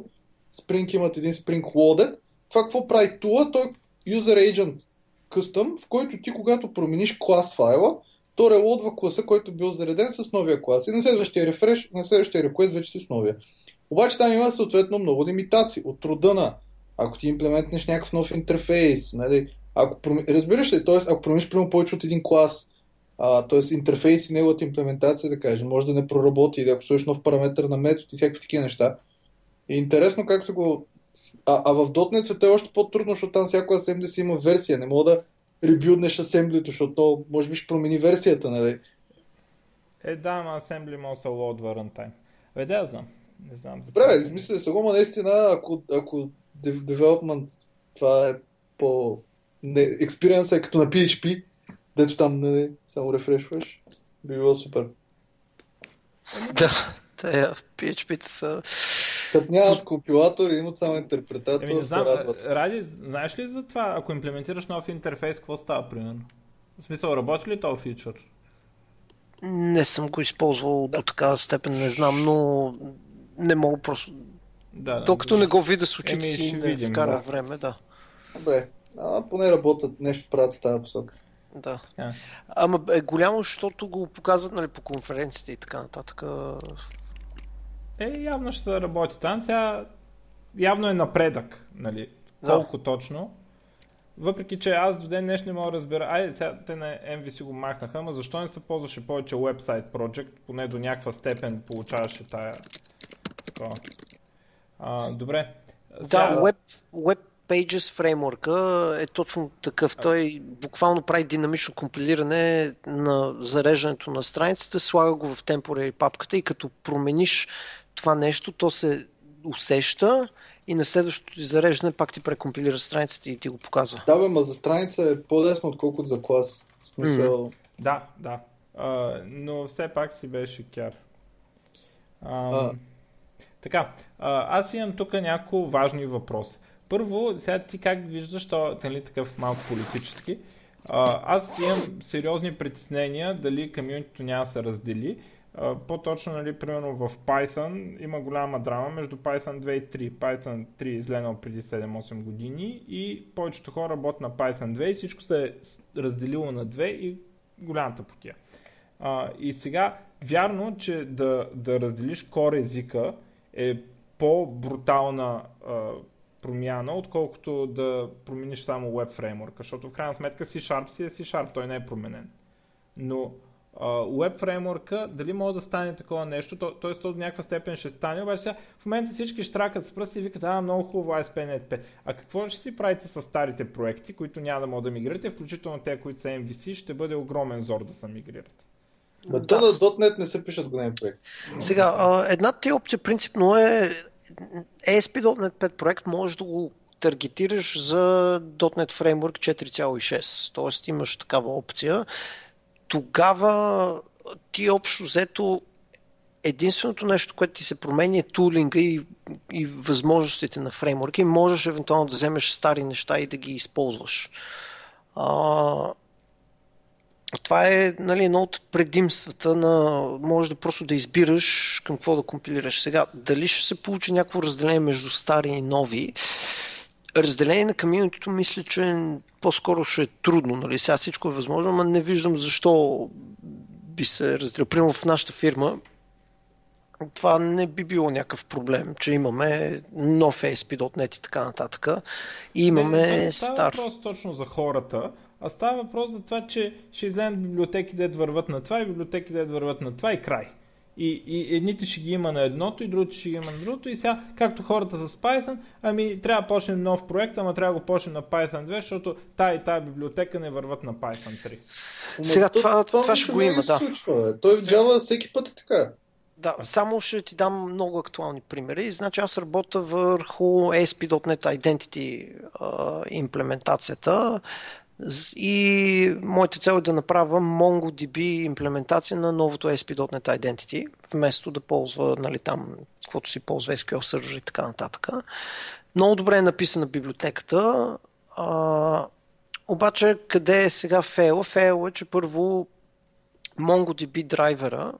Spring имат един Spring Loaded. Това какво прави тула? Той е User Agent Custom, в който ти когато промениш клас файла, то релодва класа, който бил зареден с новия клас. И на следващия рефреш, на следващия реквест вече си с новия. Обаче там има съответно много лимитации от труда на ако ти имплементнеш някакъв нов интерфейс, нали, ако проми... разбираш ли, т.е. ако промениш прямо повече от един клас, т.е. интерфейс и неговата имплементация, да кажем, може да не проработи, или ако сложиш нов параметър на метод и всякакви такива неща. И интересно как се го... А, а в .NET света е още по-трудно, защото там всяко асембли си има версия. Не мога да ребилднеш асемблито, защото то може би ще промени версията, нали? Е, да, ама асембли може да се лоудва runtime. Е, да, знам. Не знам. Добре, бе, мисля, сега, наистина, ако, ако development това е по... Не, experience е като на PHP, дето там, нали, само рефрешваш, би било супер. Да, те PHP-та са... Като нямат компилатор и имат само интерпретатор, Еми, не знам, Ради, знаеш ли за това, ако имплементираш нов интерфейс, какво става примерно? В смисъл, работи ли този фичър? Не съм го използвал да. до такава степен, не знам, но не мога просто... Да, Докато да, не го видя с очите си, не видим, вкара да. време, да. Добре, а, поне работят, нещо правят в тази посока. Да. Yeah. Ама е голямо, защото го показват нали, по конференциите и така нататък. Е, явно ще работи там. Сега явно е напредък, нали? Да. Колко точно. Въпреки, че аз до ден днес не мога да разбера, айде сега те на MVC го махнаха, ама защо не се ползваше повече Website Project, поне до някаква степен получаваше тая такова. А, добре. Сега... Да, Web, Web Pages фреймворка е точно такъв. Той буквално прави динамично компилиране на зареждането на страницата, слага го в temporary папката и като промениш това нещо, то се усеща и на следващото ти зареждане пак ти прекомпилира страницата и ти го показва. Да, бе, ма за страница е по-лесно, отколкото за клас. В смисъл... Mm. Да, да. А, но все пак си беше кяр. А, а. Така, а, аз имам тук няколко важни въпроси. Първо, сега ти как виждаш, то нали, такъв малко политически. А, аз имам сериозни притеснения дали комьюнитито няма да се раздели. А, по-точно, нали, примерно в Python има голяма драма между Python 2 и 3. Python 3 е изгледал преди 7-8 години и повечето хора работят на Python 2 и всичко се е разделило на 2 и голямата потия. А, и сега, вярно, че да, да разделиш кор езика е по-брутална а, промяна, отколкото да промениш само Web фреймворка, защото в крайна сметка C-Sharp си е C-Sharp, той не е променен. Но uh, Web фреймворка, дали може да стане такова нещо, т.е. то, то до някаква степен ще стане, обаче сега в момента всички штракат с пръсти и викат, а, много хубаво ASP.NET 5. А какво ще си правите с старите проекти, които няма да могат да мигрирате, включително те, които са MVC, ще бъде огромен зор да се мигрират. Но да. то на .NET не се пишат големи проекти. Сега, една ти опция принципно е ASP.NET 5 проект може да го таргетираш за .NET Framework 4.6. Тоест имаш такава опция. Тогава ти общо взето единственото нещо, което ти се променя е тулинга и, и възможностите на фреймворка можеш евентуално да вземеш стари неща и да ги използваш. А, това е нали, едно от предимствата на може да просто да избираш към какво да компилираш. Сега, дали ще се получи някакво разделение между стари и нови, разделение на комьюнитито мисля, че по-скоро ще е трудно. Нали? Сега всичко е възможно, но не виждам защо би се разделил. Примерно в нашата фирма това не би било някакъв проблем, че имаме нов ASP.NET и така нататък. И имаме не, стар. Това е въпрос точно за хората а става въпрос за това, че ще излезат библиотеки, да върват на това и библиотеки, да върват на това и край. И, и едните ще ги има на едното, и другите ще ги има на другото. И сега, както хората с Python, ами трябва да почнем нов проект, ама трябва да го почнем на Python 2, защото тая и тая библиотека не върват на Python 3. Сега това, това, това, това ще го има, да. Случва, Той в Java всеки път е така. Да, само ще ти дам много актуални примери. Значи аз работя върху ASP.NET Identity а, имплементацията. И моята цел е да направя MongoDB имплементация на новото ASP.NET Identity, вместо да ползва нали, там, каквото си ползва SQL Server и така нататък. Много добре е написана библиотеката, а, обаче къде е сега фейла? Фейла е, че първо MongoDB драйвера,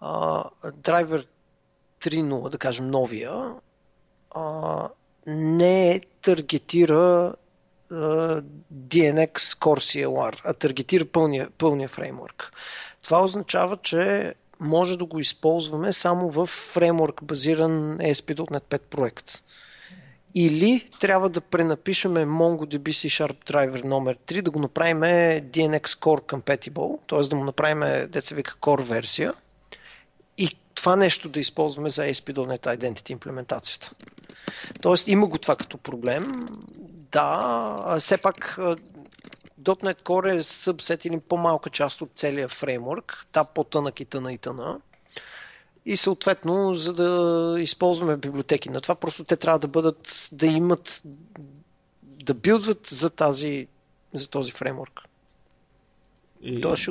а, драйвер 3.0, да кажем новия, а, не таргетира DNX Core CLR, а таргетира пълния, пълния фреймворк. Това означава, че може да го използваме само в фреймворк базиран ASP.NET 5 проект. Или трябва да пренапишеме MongoDB C Sharp Driver номер 3, да го направим DNX Core Compatible, т.е. да му направим деца вика Core версия това нещо да използваме за ASP.NET Identity имплементацията. Тоест има го това като проблем. Да, все пак .NET Core е събсет или по-малка част от целия фреймворк, та по-тънък и тъна и тъна. И съответно, за да използваме библиотеки на това, просто те трябва да бъдат, да имат, да билдват за, тази, за този фреймворк. И... Тоест,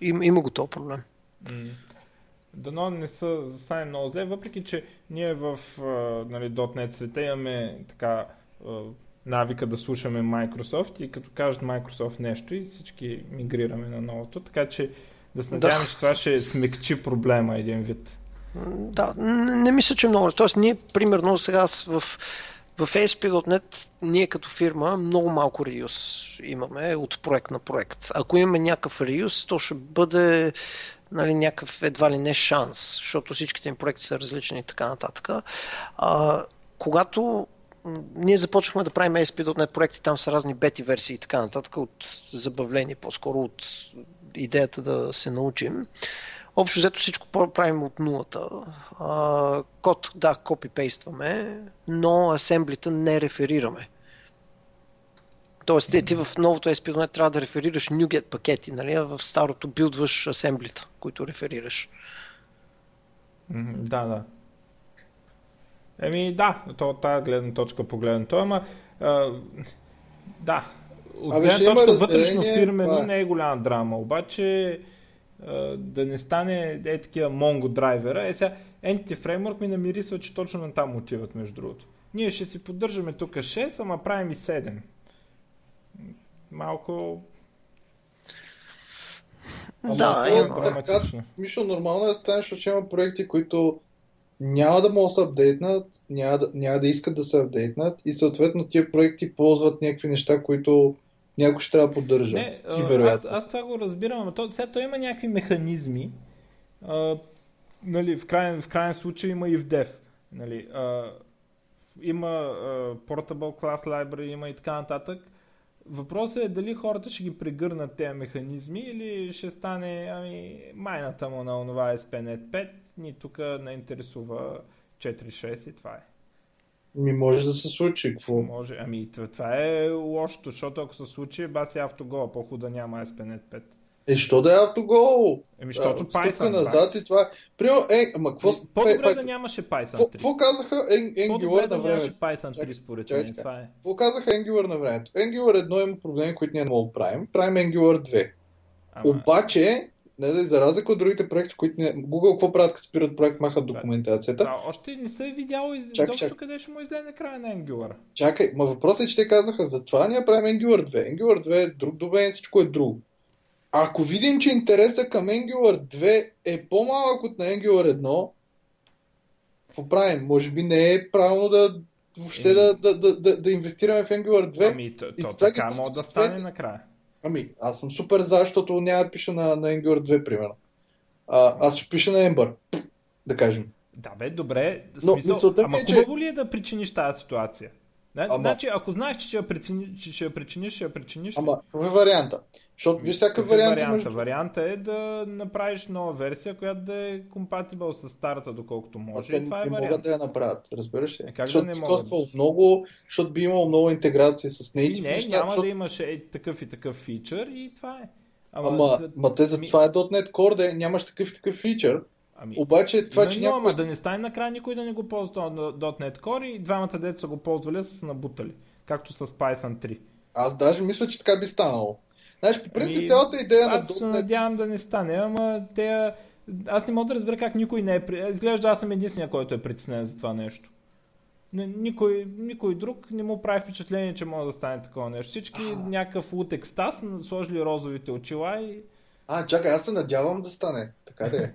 има, има го този проблем. Mm. Дано не са застане много зле, въпреки че ние в нали, .NET света имаме така навика да слушаме Microsoft и като кажат Microsoft нещо и всички мигрираме на новото, така че да се надяваме, да. че това ще смекчи проблема един вид. Да, не, не мисля, че много. Тоест, ние, примерно, сега в, в ASP.NET, ние като фирма много малко реюз имаме от проект на проект. Ако имаме някакъв реюз, то ще бъде нали, някакъв едва ли не шанс, защото всичките им проекти са различни и така нататък. А, когато ние започнахме да правим ASP.NET проекти, там са разни бети версии и така нататък, от забавление, по-скоро от идеята да се научим. Общо взето всичко правим от нулата. А, код, да, копипействаме, но асемблита не реферираме. Тоест, ти, ти в новото ASP.NET трябва да реферираш NuGet пакети, нали? а в старото билдваш асемблита, които реферираш. Да, да. Еми да, то от тази гледна точка погледнато, ама а, да, от гледна точка вътрешно фирмено не е голяма драма, обаче а, да не стане е такива Mongo драйвера, е сега Entity Framework ми намирисва, че точно на там отиват между другото. ние ще си поддържаме тук 6, ама правим и 7. Малко Ама да, е така, Мишо, нормално е да станеш, защото има проекти, които няма да могат да се апдейтнат, няма да, няма да искат да се апдейтнат и съответно тия проекти ползват някакви неща, които някой ще трябва да поддържа. Не, Ти, вероятно. Аз, аз това го разбирам, но то, сега то има някакви механизми. А, нали, в, крайен, в крайен случай има и в Dev. Нали, а, има а, Portable Class Library, има и така нататък. Въпросът е дали хората ще ги прегърнат тези механизми или ще стане ами, майната му на онова SPNet 5, ни тук не интересува 4.6 и това е. Ми може да се случи, какво? Може, ами това е лошото, защото ако се случи, баси автогол, по-худа няма SPNet 5. Е, що да е автогол? Еми, защото Python. назад и това. Примерно, е, ама какво... По-добре пай, да нямаше Python 3. Какво казаха Angular на времето? Python 3 според мен, това е. Какво казаха Angular на времето? Angular 1 има проблеми, които ние не да правим. Правим Angular 2. Ама... Обаче, не, да, за разлика от другите проекти, които не... Google какво правят, като спират проект, махат документацията. Да, още не се е видяло из... чак, чак. къде ще му излезе края на Angular. Чакай, ма въпросът е, че те казаха, затова ние правим Angular 2. Angular 2 е друг домен, всичко е друго. Ако видим, че интереса към Angular 2 е по-малък от на Angular 1, какво правим? Може би не е правилно да въобще да, да, да, да, да инвестираме в Angular 2. Ами, то, то така може да стане накрая. Ами, аз съм супер за, защото няма да пиша на, на Angular 2, примерно. А, аз ще пиша на Ember, да кажем. Да бе, добре. Но, смисъл, ама е, хубаво че... ли е да причиниш тази ситуация? Ама... Значи, ако знаеш, че ще я причиниш, ще я причиниш, ще я причиниш. Ама, какъв е варианта? Защото виж всякакъв вариант. Варианта? Между... варианта е да направиш нова версия, която да е компатибъл с старата, доколкото може. А те това е не могат да я направят, разбираш ли? Е, как защото да не могат? много, защото би имало много интеграция с native не, неща. няма защото... да имаш е, такъв и такъв фичър и това е. Ама, ама, ама те за това е .NET Core, да нямаш такъв и такъв фичър. Ами, Обаче това, че някой... да не стане накрая никой да не го ползва .NET Core и двамата деца го ползвали са набутали. Както с Python 3. Аз даже мисля, че така би станало. Знаеш, по принцип ами, цялата идея на Аз се надявам да не стане, ама те... Аз не мога да разбера как никой не е... Изглежда аз съм единствения, който е притеснен за това нещо. Никой, никой друг не му прави впечатление, че може да стане такова нещо. Всички а. някакъв лут екстаз, сложили розовите очила и... А, чакай, аз се надявам да стане. Така да е.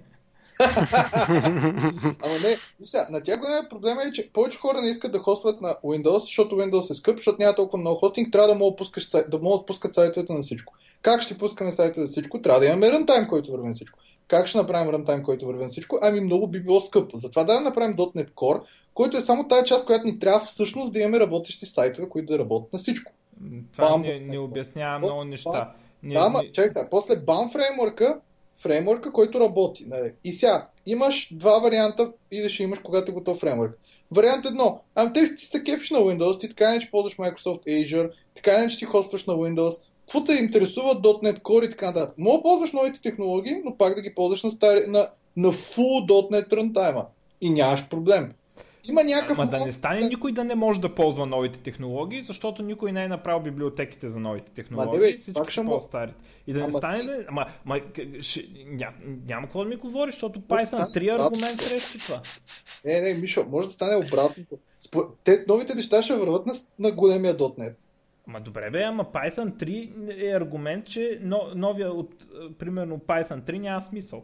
Ама не, сега, на тях големия проблем е, че повече хора не искат да хостват на Windows, защото Windows е скъп, защото няма толкова много хостинг, трябва да могат, пускаш, да могат пускат сайтовете на всичко. Как ще пускаме сайтовете на всичко? Трябва да имаме рънтайм, който върви на всичко. Как ще направим рънтайм, който върви на всичко? Ами много би било скъпо. Затова да направим .NET Core, който е само тази част, която ни трябва всъщност да имаме работещи сайтове, които да работят на всичко. Това Бам, не, не обяснява много неща. Да, ама, чакай сега, после BAM фреймворка фреймворка, който работи. Нали? И сега, имаш два варианта и да ще имаш когато е готов фреймворк. Вариант едно. Ами те ти са кефиш на Windows, ти така не че ползваш Microsoft Azure, така не че ти хостваш на Windows. Какво те интересува .NET Core и така нататък. Мога ползваш новите технологии, но пак да ги ползваш на, стари, на, на full .NET runtime. И нямаш проблем. Има някакъв. Ама да не стане никой да не може да ползва новите технологии, защото никой не е направил библиотеките за новите технологии. Ма, де, пак ще му... И да не ама... стане. Да... Ама, ама ще... Ням, няма какво да ми говори, защото Python 3 аргумент срещу това. Не, не, Мишо, може да стане обратното. Те, новите неща ще върват на, на големия .NET. Ама добре бе, ама Python 3 е аргумент, че новия от, примерно Python 3 няма смисъл.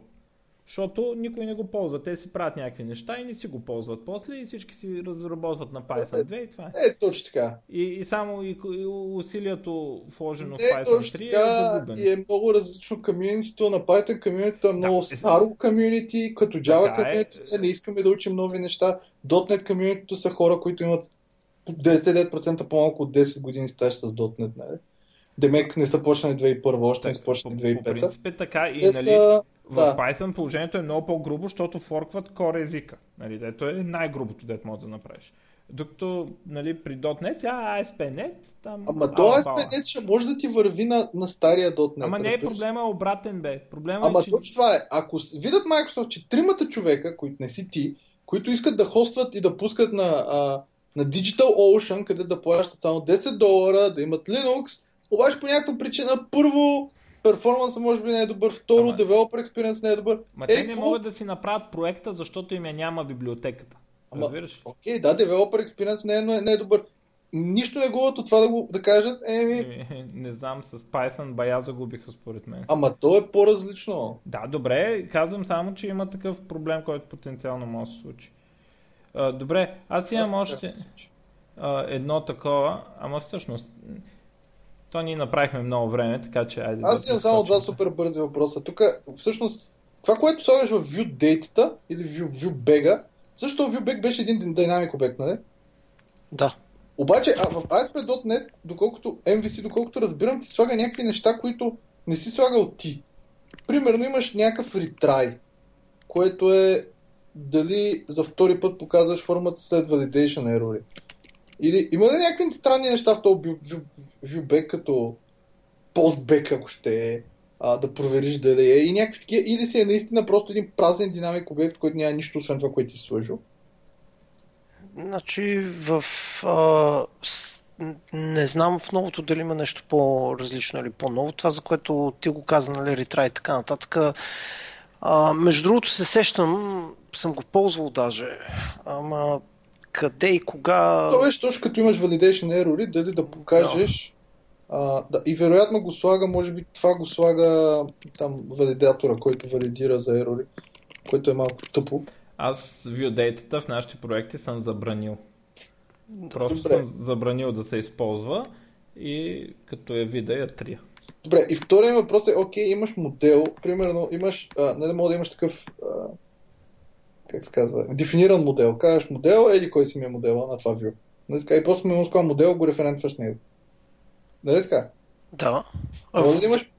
Защото никой не го ползва. Те си правят някакви неща и не си го ползват после и всички си разработват на Python 2 и това е. Е, точно така. И, и само и, и усилието вложено в Python 3 така, е загубено. И е много различно комьюнитито на Python комьюнитито е много да, старо комьюнити, като Java комьюнити, е. не искаме да учим нови неща. .NET комьюнитито са хора, които имат 99% по-малко от 10 години стаж с .NET. Нали? Демек не са почнали 2001, още не са почнали 2005. По принцип е така и нали, са в да. Python положението е много по-грубо, защото форкват core езика. Нали, дето е най-грубото, дето може да направиш. Докато нали, при .NET, сега ASP.NET, там... Ама то ASP.NET ще може да ти върви на, на стария .NET. Ама не е проблема обратен, бе. Проблема Ама е, че... точно това е. Ако видят Microsoft, че тримата човека, които не си ти, които искат да хостват и да пускат на, а, на Digital Ocean, къде да плащат само 10 долара, да имат Linux, обаче по някаква причина първо перформанса може би не е добър, второ, Ама... developer experience не е добър. Ма е, те не какво? могат да си направят проекта, защото им я няма библиотеката. Ама, Разбираш? Окей, да, developer experience не е, не е добър. Нищо не губят от това да го да кажат. Еми... Не знам, с Python бая загубиха според мен. Ама то е по-различно. Да, добре, казвам само, че има такъв проблем, който потенциално може да се случи. А, добре, аз имам аз още а, едно такова, ама всъщност то ние направихме много време, така че айде. Аз имам да само два супер бързи въпроса. Тук всъщност това, което слагаш в view data или view, view bega, също ViewBag беше един динамик обект, нали? Да. Обаче а в ASP.NET, доколкото MVC, доколкото разбирам, ти слага някакви неща, които не си слагал ти. Примерно имаш някакъв retry, което е дали за втори път показваш формата след validation error. Или има ли някакви странни неща в този viewback, като postback, ако ще е, да провериш дали е и някакви такива, или си е наистина просто един празен динамик обект, който няма нищо освен това, което си сложил? Значи в... А, с, не знам в новото дали има нещо по-различно или по-ново. Това, за което ти го каза, нали, ретра и така нататък. А, между другото се сещам, съм го ползвал даже, ама къде и кога... То беше точно като имаш validation error, дали да покажеш а, да, и вероятно го слага, може би това го слага там валидатора, който валидира за ерори, който е малко тъпо. Аз viewdata в нашите проекти съм забранил. Просто Добре. съм забранил да се използва и като е вида я трия. Добре, и втория въпрос е, окей, имаш модел, примерно имаш, а, не да мога да имаш такъв, а, как се казва, дефиниран модел. Казваш модел, еди кой си ми е модела на това view. Нали и после ми модел го референтваш него. Нали така? Да. Може да имаш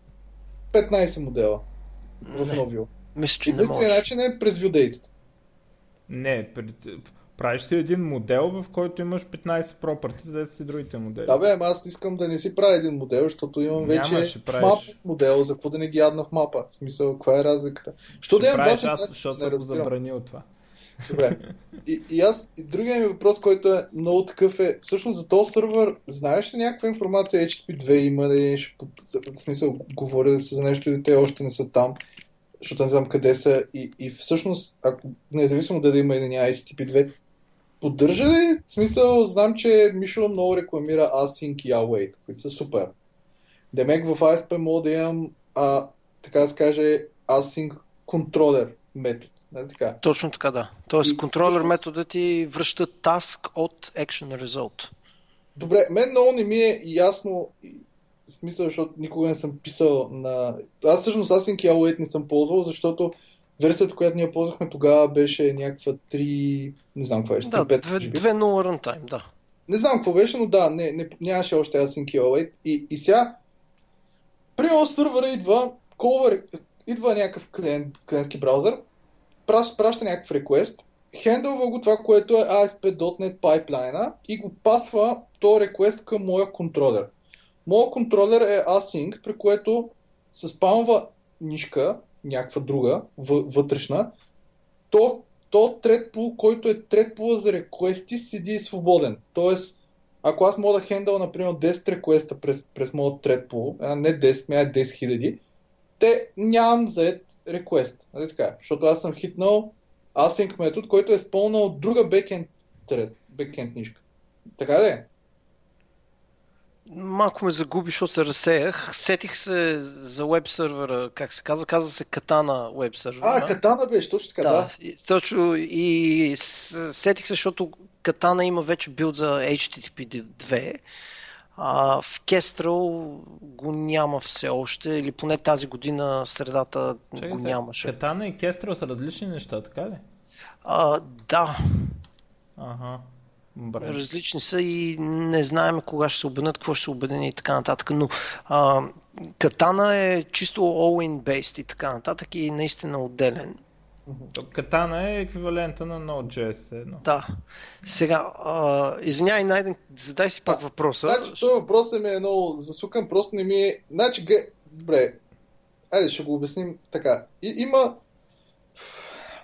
15 модела в новио. Мисля, че Единственият начин е през ViewDate. Не, правиш си един модел, в който имаш 15 property, да си другите модели. Да бе, аз искам да не си правя един модел, защото имам вече мап модел, за какво да не ги ядна в мапа. В смисъл, каква е разликата? Що да имам два защото не разбирам. забранил това. Добре. И, и аз, и другия ми въпрос, който е много такъв е, всъщност за този сървър, знаеш ли някаква информация HTTP2 има ли, в смисъл, говоря се за нещо и те още не са там, защото не знам къде са и, и всъщност, ако, независимо дали има или няма HTTP2, поддържа ли? В смисъл, знам, че Мишо много рекламира Async и Await, които са супер. Демек в ASP мога да имам, а, така да се каже, Async контролер метод Нали така? Точно така, да. Тоест, контролер метода ти връща task от action result. Добре, мен много не ми е ясно, в смисъл, защото никога не съм писал на... Аз всъщност Async Await не съм ползвал, защото версията, която ние ползвахме тогава беше някаква 3... Не знам какво беше. Да, 2.0 runtime, да. Не знам какво беше, но да, не, не, нямаше още Async Await. И, и сега, примерно сървъра идва, колвър, идва някакъв клиент, клиентски браузър, праща някакъв реквест, хендълва го това, което е ASP.NET пайплайна и го пасва този реквест към моя контролер. Моя контролер е async, при което се спамва нишка, някаква друга, вътрешна, то, то thread който е thread за реквести, седи свободен. Тоест, ако аз мога да хендъл, например, 10 реквеста през, през моят pool, не 10, ами 10 000, те нямам заед request. Нали така? Защото аз съм хитнал async метод, който е изпълнал друга backend thread, backend нишка. Така да е? Малко ме загуби, защото се разсеях. Сетих се за веб сервера, как се казва, казва се Katana веб сервера. А, Katana беше, точно така, да. да. И, точно, и сетих се, защото Katana има вече билд за HTTP 2 а, в Кестрал го няма все още, или поне тази година средата Чакай го нямаше. Катана и Кестрал са различни неща, така ли? А, да. Ага. Бре. Различни са и не знаем кога ще се обединят, какво ще се обедини и така нататък. Но а, Катана е чисто all-in based и така нататък и наистина отделен. Катана е еквивалента на Node.js. Едно. Да. Сега, а, извинявай, Найден, задай си пак въпроса. Значи, този въпрос е ми е много засукан, просто не ми е... Значи, ге... добре, айде ще го обясним така. И, има...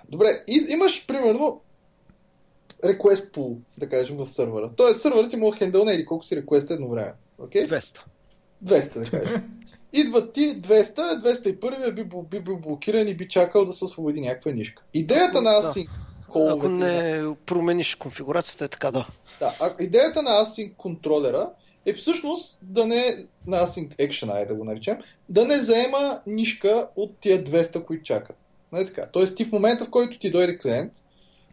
Добре, и, имаш примерно request pool, да кажем, в сървъра. Тоест, сървърът ти мога хендълна или колко си request едно време. Okay? 200. 200, да кажем. Идват ти 200, 201 би, би бил блокиран и би чакал да се освободи някаква нишка. Идеята на Async, коловете. Ако не промениш конфигурацията, е така да. Да, а идеята на Async контролера е всъщност да не, на Async Action, ай да го наречем, да не заема нишка от тия 200, които чакат. Нали така? Тоест ти в момента, в който ти дойде клиент,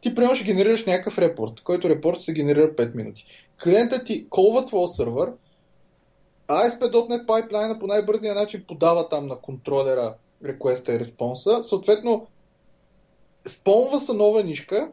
ти примерно ще генерираш някакъв репорт, който репорт се генерира 5 минути. Клиентът ти колва твоя сървър, ASP.NET Pipeline по най-бързия начин подава там на контролера реквеста и респонса. Съответно, спомва са нова нишка,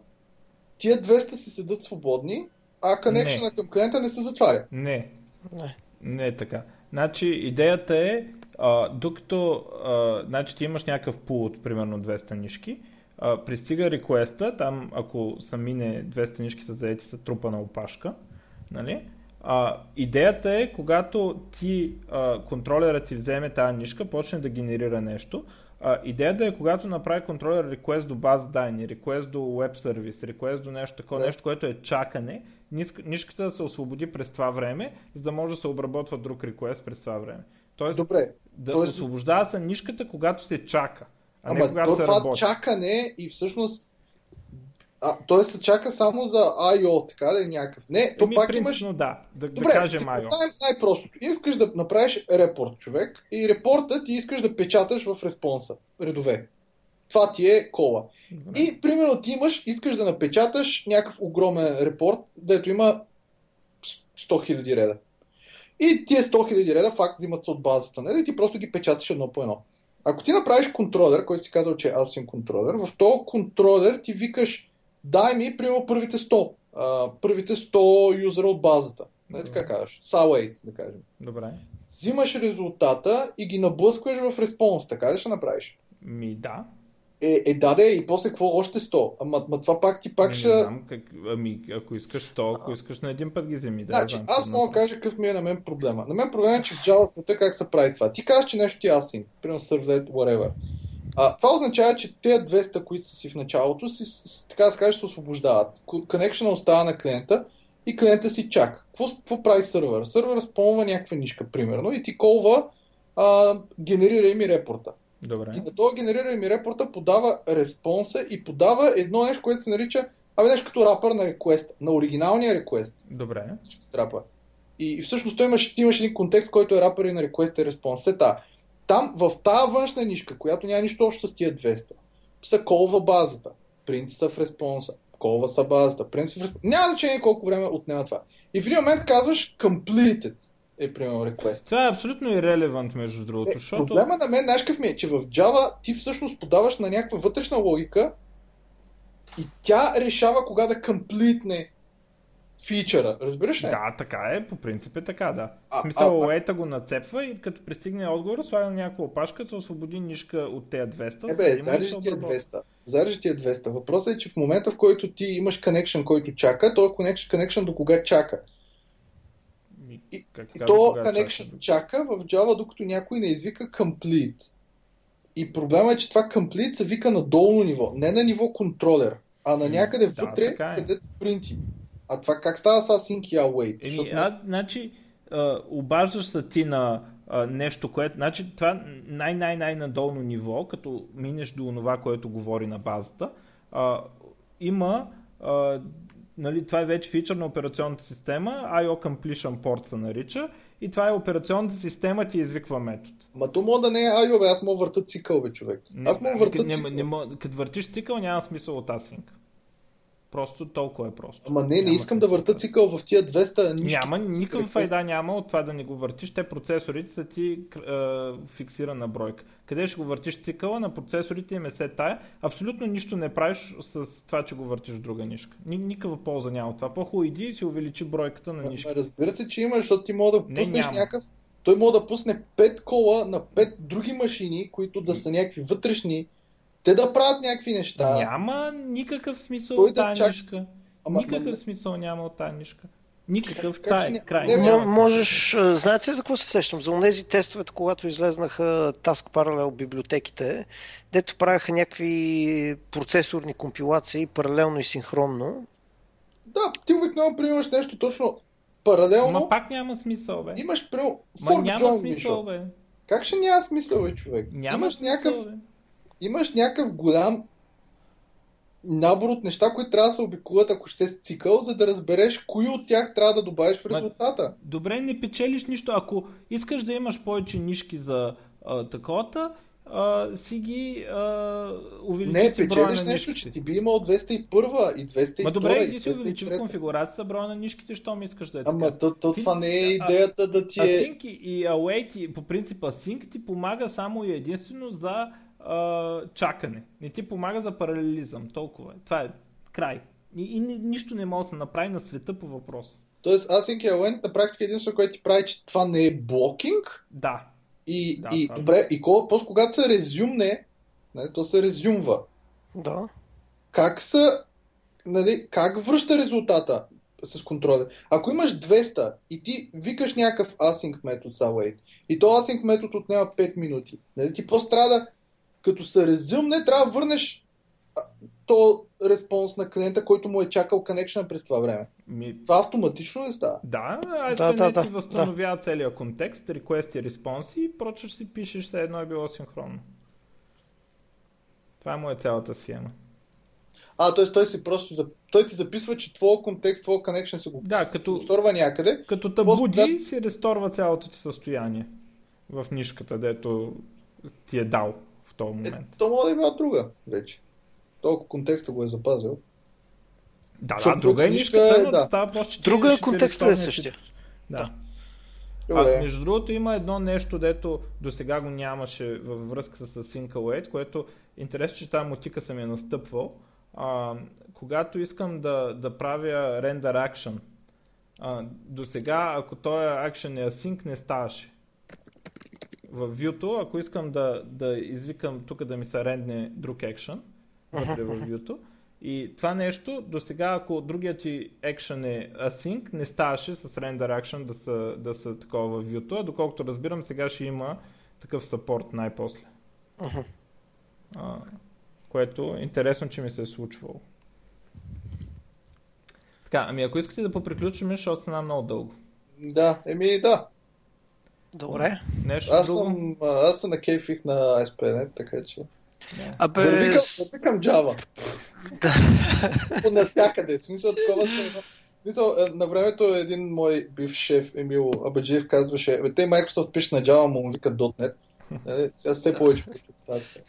тия 200 си седат свободни, а коннекшена към клиента не се затваря. Не. Не. Не е така. Значи идеята е, а, докато а, значи ти имаш някакъв пул от примерно 200 нишки, а, пристига реквеста, там ако са мине 200 нишки са заети са трупа на опашка, нали? А, идеята е, когато ти а, контролерът ти вземе тази нишка, почне да генерира нещо. А, идеята е, когато направи контролер request до база данни, request до web сервис, request до нещо такова, yeah. нещо, което е чакане, нишката да се освободи през това време, за да може да се обработва друг request през това време. Тоест, Добре. Да Тоест... освобождава се нишката, когато се чака. А Ама не когато то това работи. чакане и всъщност а, той се чака само за I.O., така да е някакъв. Не, то Еми, пак принципно, имаш... да, да, Добре, да кажем си представим най-простото. Искаш да направиш репорт, човек, и репорта ти искаш да печаташ в респонса. Редове. Това ти е кола. Добре. И, примерно, ти имаш, искаш да напечаташ някакъв огромен репорт, дето има 100 000 реда. И тия 100 000 реда факт взимат се от базата, нали? И ти просто ги печаташ едно по едно. Ако ти направиш контролер, който си казал, че е Async контролер, в този контролер ти викаш дай ми, примерно, първите 100. А, първите 100 юзера от базата. Не така кажеш. Sawait, да кажем. Добре. Взимаш резултата и ги наблъскваш в респонс. Така ли ще направиш? Ми да. Е, е да, да, и после какво още 100? Ама, ама това пак ти пак ще... Не знам, как, ами, ако искаш 100, ако искаш на един път ги вземи. Да, Значи, аз мога да кажа какъв ми е на мен проблема. На мен проблема е, че в Java света как се прави това. Ти казваш, че нещо ти е async, примерно servlet, whatever. А, това означава, че тези 200, които са си в началото, си, така да се каже, се освобождават. Connection остава на клиента и клиента си чака. Какво, какво прави сървър? Сървър спомва някаква нишка, примерно, и ти колва а, генерирай ми репорта. Добре. И на този генерирай ми репорта подава респонса и подава едно нещо, което се нарича Абе нещо като рапър на реквест, на оригиналния реквест Добре. трапа. И, и всъщност той имаш, ти имаш един контекст, който е рапър и на request и response. Сета. Там, в тази външна нишка, която няма нищо общо с тия 200, са колва базата, принт са в респонса, колва са базата, принт са в респонса. Няма значение колко време отнема това. И в един момент казваш completed е примерно request. Това е абсолютно ирелевант, между другото, Е, защото... Проблема на мен, знаеш ми е, че в Java ти всъщност подаваш на някаква вътрешна логика и тя решава кога да комплитне фичъра. Разбираш ли? Да, така е, по принцип е така, да. А, В смисъл, а, го нацепва и като пристигне отговор, слага на някаква опашка, се освободи нишка от тези 200. Е бе, зарежи тия обработва. 200. Зарежи тия 200. Въпросът е, че в момента, в който ти имаш connection, който чака, то connection, connection до кога чака. И- И то connection чака? чака в Java, докато някой не извика complete. И проблема е, че това complete се вика на долно ниво, не на ниво контролер, а на някъде да, вътре, е. където принти. А това как става с async и await? Еми, аз, значи, а, обаждаш се ти на а, нещо, което, значи, това най-най-най надолно ниво, като минеш до това, което говори на базата, а, има, а, нали, това е вече фичър на операционната система, IO Completion Port се нарича, и това е операционната система ти извиква метод. Ма то мога да не е айо, бе, аз мога върта цикъл, бе, човек. Аз мога върта цикъл. не, не, като въртиш цикъл няма смисъл от async. Просто толкова е просто. Ама не, не Няма искам да върта цикъл в тия 200 нишки. Няма никакъв файда няма от това да не го въртиш. Те процесорите са ти е, фиксирана бройка. Къде ще го въртиш цикъла? На процесорите им е се тая. Абсолютно нищо не правиш с това, че го въртиш в друга нишка. Ни, никаква полза няма от това. По-хубаво иди и си увеличи бройката на нишка. разбира се, че има, защото ти мога да Не, пуснеш няма. някакъв... Той може да пусне 5 кола на 5 други машини, които да са някакви вътрешни. Те да правят някакви неща. Няма никакъв смисъл Той от да нишка. Ама- Никакъв ама- смисъл няма от тази нишка. Никакъв. Как- Това как край. Не, Няма. няма. Можеш, знаете ли за какво се сещам? За тези тестовете, когато излезнаха Task Parallel библиотеките, дето правяха някакви процесорни компилации паралелно и синхронно. Да, ти обикновено приемаш нещо точно паралелно. Ма пак няма смисъл, бе. Имаш прямо Ма няма смисъл, Мишо. бе. Как ще няма смисъл, бе, човек? Няма имаш, смисъл, някакъв, бе. Имаш някакъв голям набор от неща, които трябва да се обиколят, ако ще си цикъл, за да разбереш кои от тях трябва да добавиш в резултата. Добре, не печелиш нищо. Ако искаш да имаш повече нишки за а, таковата, а, си ги а, увеличи Не, печелиш нещо, че ти би имал 201 и 202 Ма добре, ти си увеличи в конфигурацията броя на нишките, що ми искаш да е Ама то, то това не е идеята да ти е... Async и Await, по принцип Async ти помага само и единствено за а, чакане. Не ти помага за паралелизъм. Толкова е. Това е край. И, и нищо не може да се направи на света по въпрос. Тоест, Async Await на практика единствено, което ти прави, че това не е блокинг. Да. И, да, и добре, и после когато се резюмне, нали, то се резюмва. Да. Как са, нали, как връща резултата с контроля? Ако имаш 200 и ти викаш някакъв async метод за await, и то async метод отнема 5 минути, нали, ти просто трябва да, като се резюмне, трябва да върнеш то респонс на клиента, който му е чакал connection през това време. Ми... Това автоматично не става. Да, а да, да, да, ти възстановява да. целият контекст, request и response и прочаш си пишеш, все едно е било синхронно. Това е моя цялата схема. А, т.е. той си просто той ти записва, че твоя контекст, твоя connection се го да, като, сторва някъде. Като те буди, да... си ресторва цялото ти състояние в нишката, дето ти е дал в този момент. Е, то може да има друга вече толкова контекста го е запазил. Да, да, друга е нишката, е, да. става просто, Друга е контекста е същия. Да. А, между другото има едно нещо, дето до сега го нямаше във връзка с Sync Await, което интересно, че тази мотика съм я настъпвал. А, когато искам да, да правя render action, а, до сега, ако този action е async, не ставаше. В view ако искам да, да извикам тук да ми се рендне друг action, вътре в view И това нещо, до сега, ако другият ти action е async, не ставаше с render action да са, да са такова в view а доколкото разбирам, сега ще има такъв support най-после. Uh-huh. А, което е интересно, че ми се е случвало. Така, ами ако искате да поприключим, ще остана много дълго. Да, еми да. Добре. Нещо аз, друго? съм, аз съм на кейфих на ASP.NET, така че... Абе... Върви към, върви към Java. Да. Насякъде. Смисъл такова се Смисъл, е, на времето един мой бив шеф, Емил Абаджиев, казваше, бе, те Microsoft пишат на Java, му викат .NET. Е, сега все повече представите.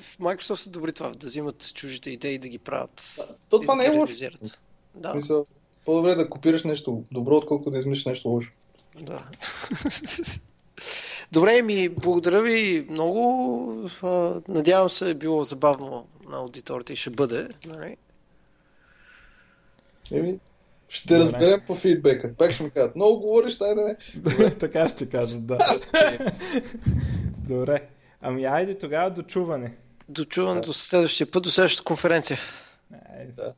В Microsoft са добри това, да взимат чужите идеи и да ги правят. Да, то това да не е лошо. Да. В смисъл, по-добре да копираш нещо добро, отколкото да измислиш нещо лошо. Да. Добре, ми благодаря ви много. Надявам се е било забавно на аудиторите и ще бъде. Нали? Еми, ще Добре. разберем по фидбека. Пак ще ми кажат, много говориш, дай да не. така ще кажат, да. Добре. Ами айде тогава до чуване. До чуване да. до следващия път, до следващата конференция. Айде. Да.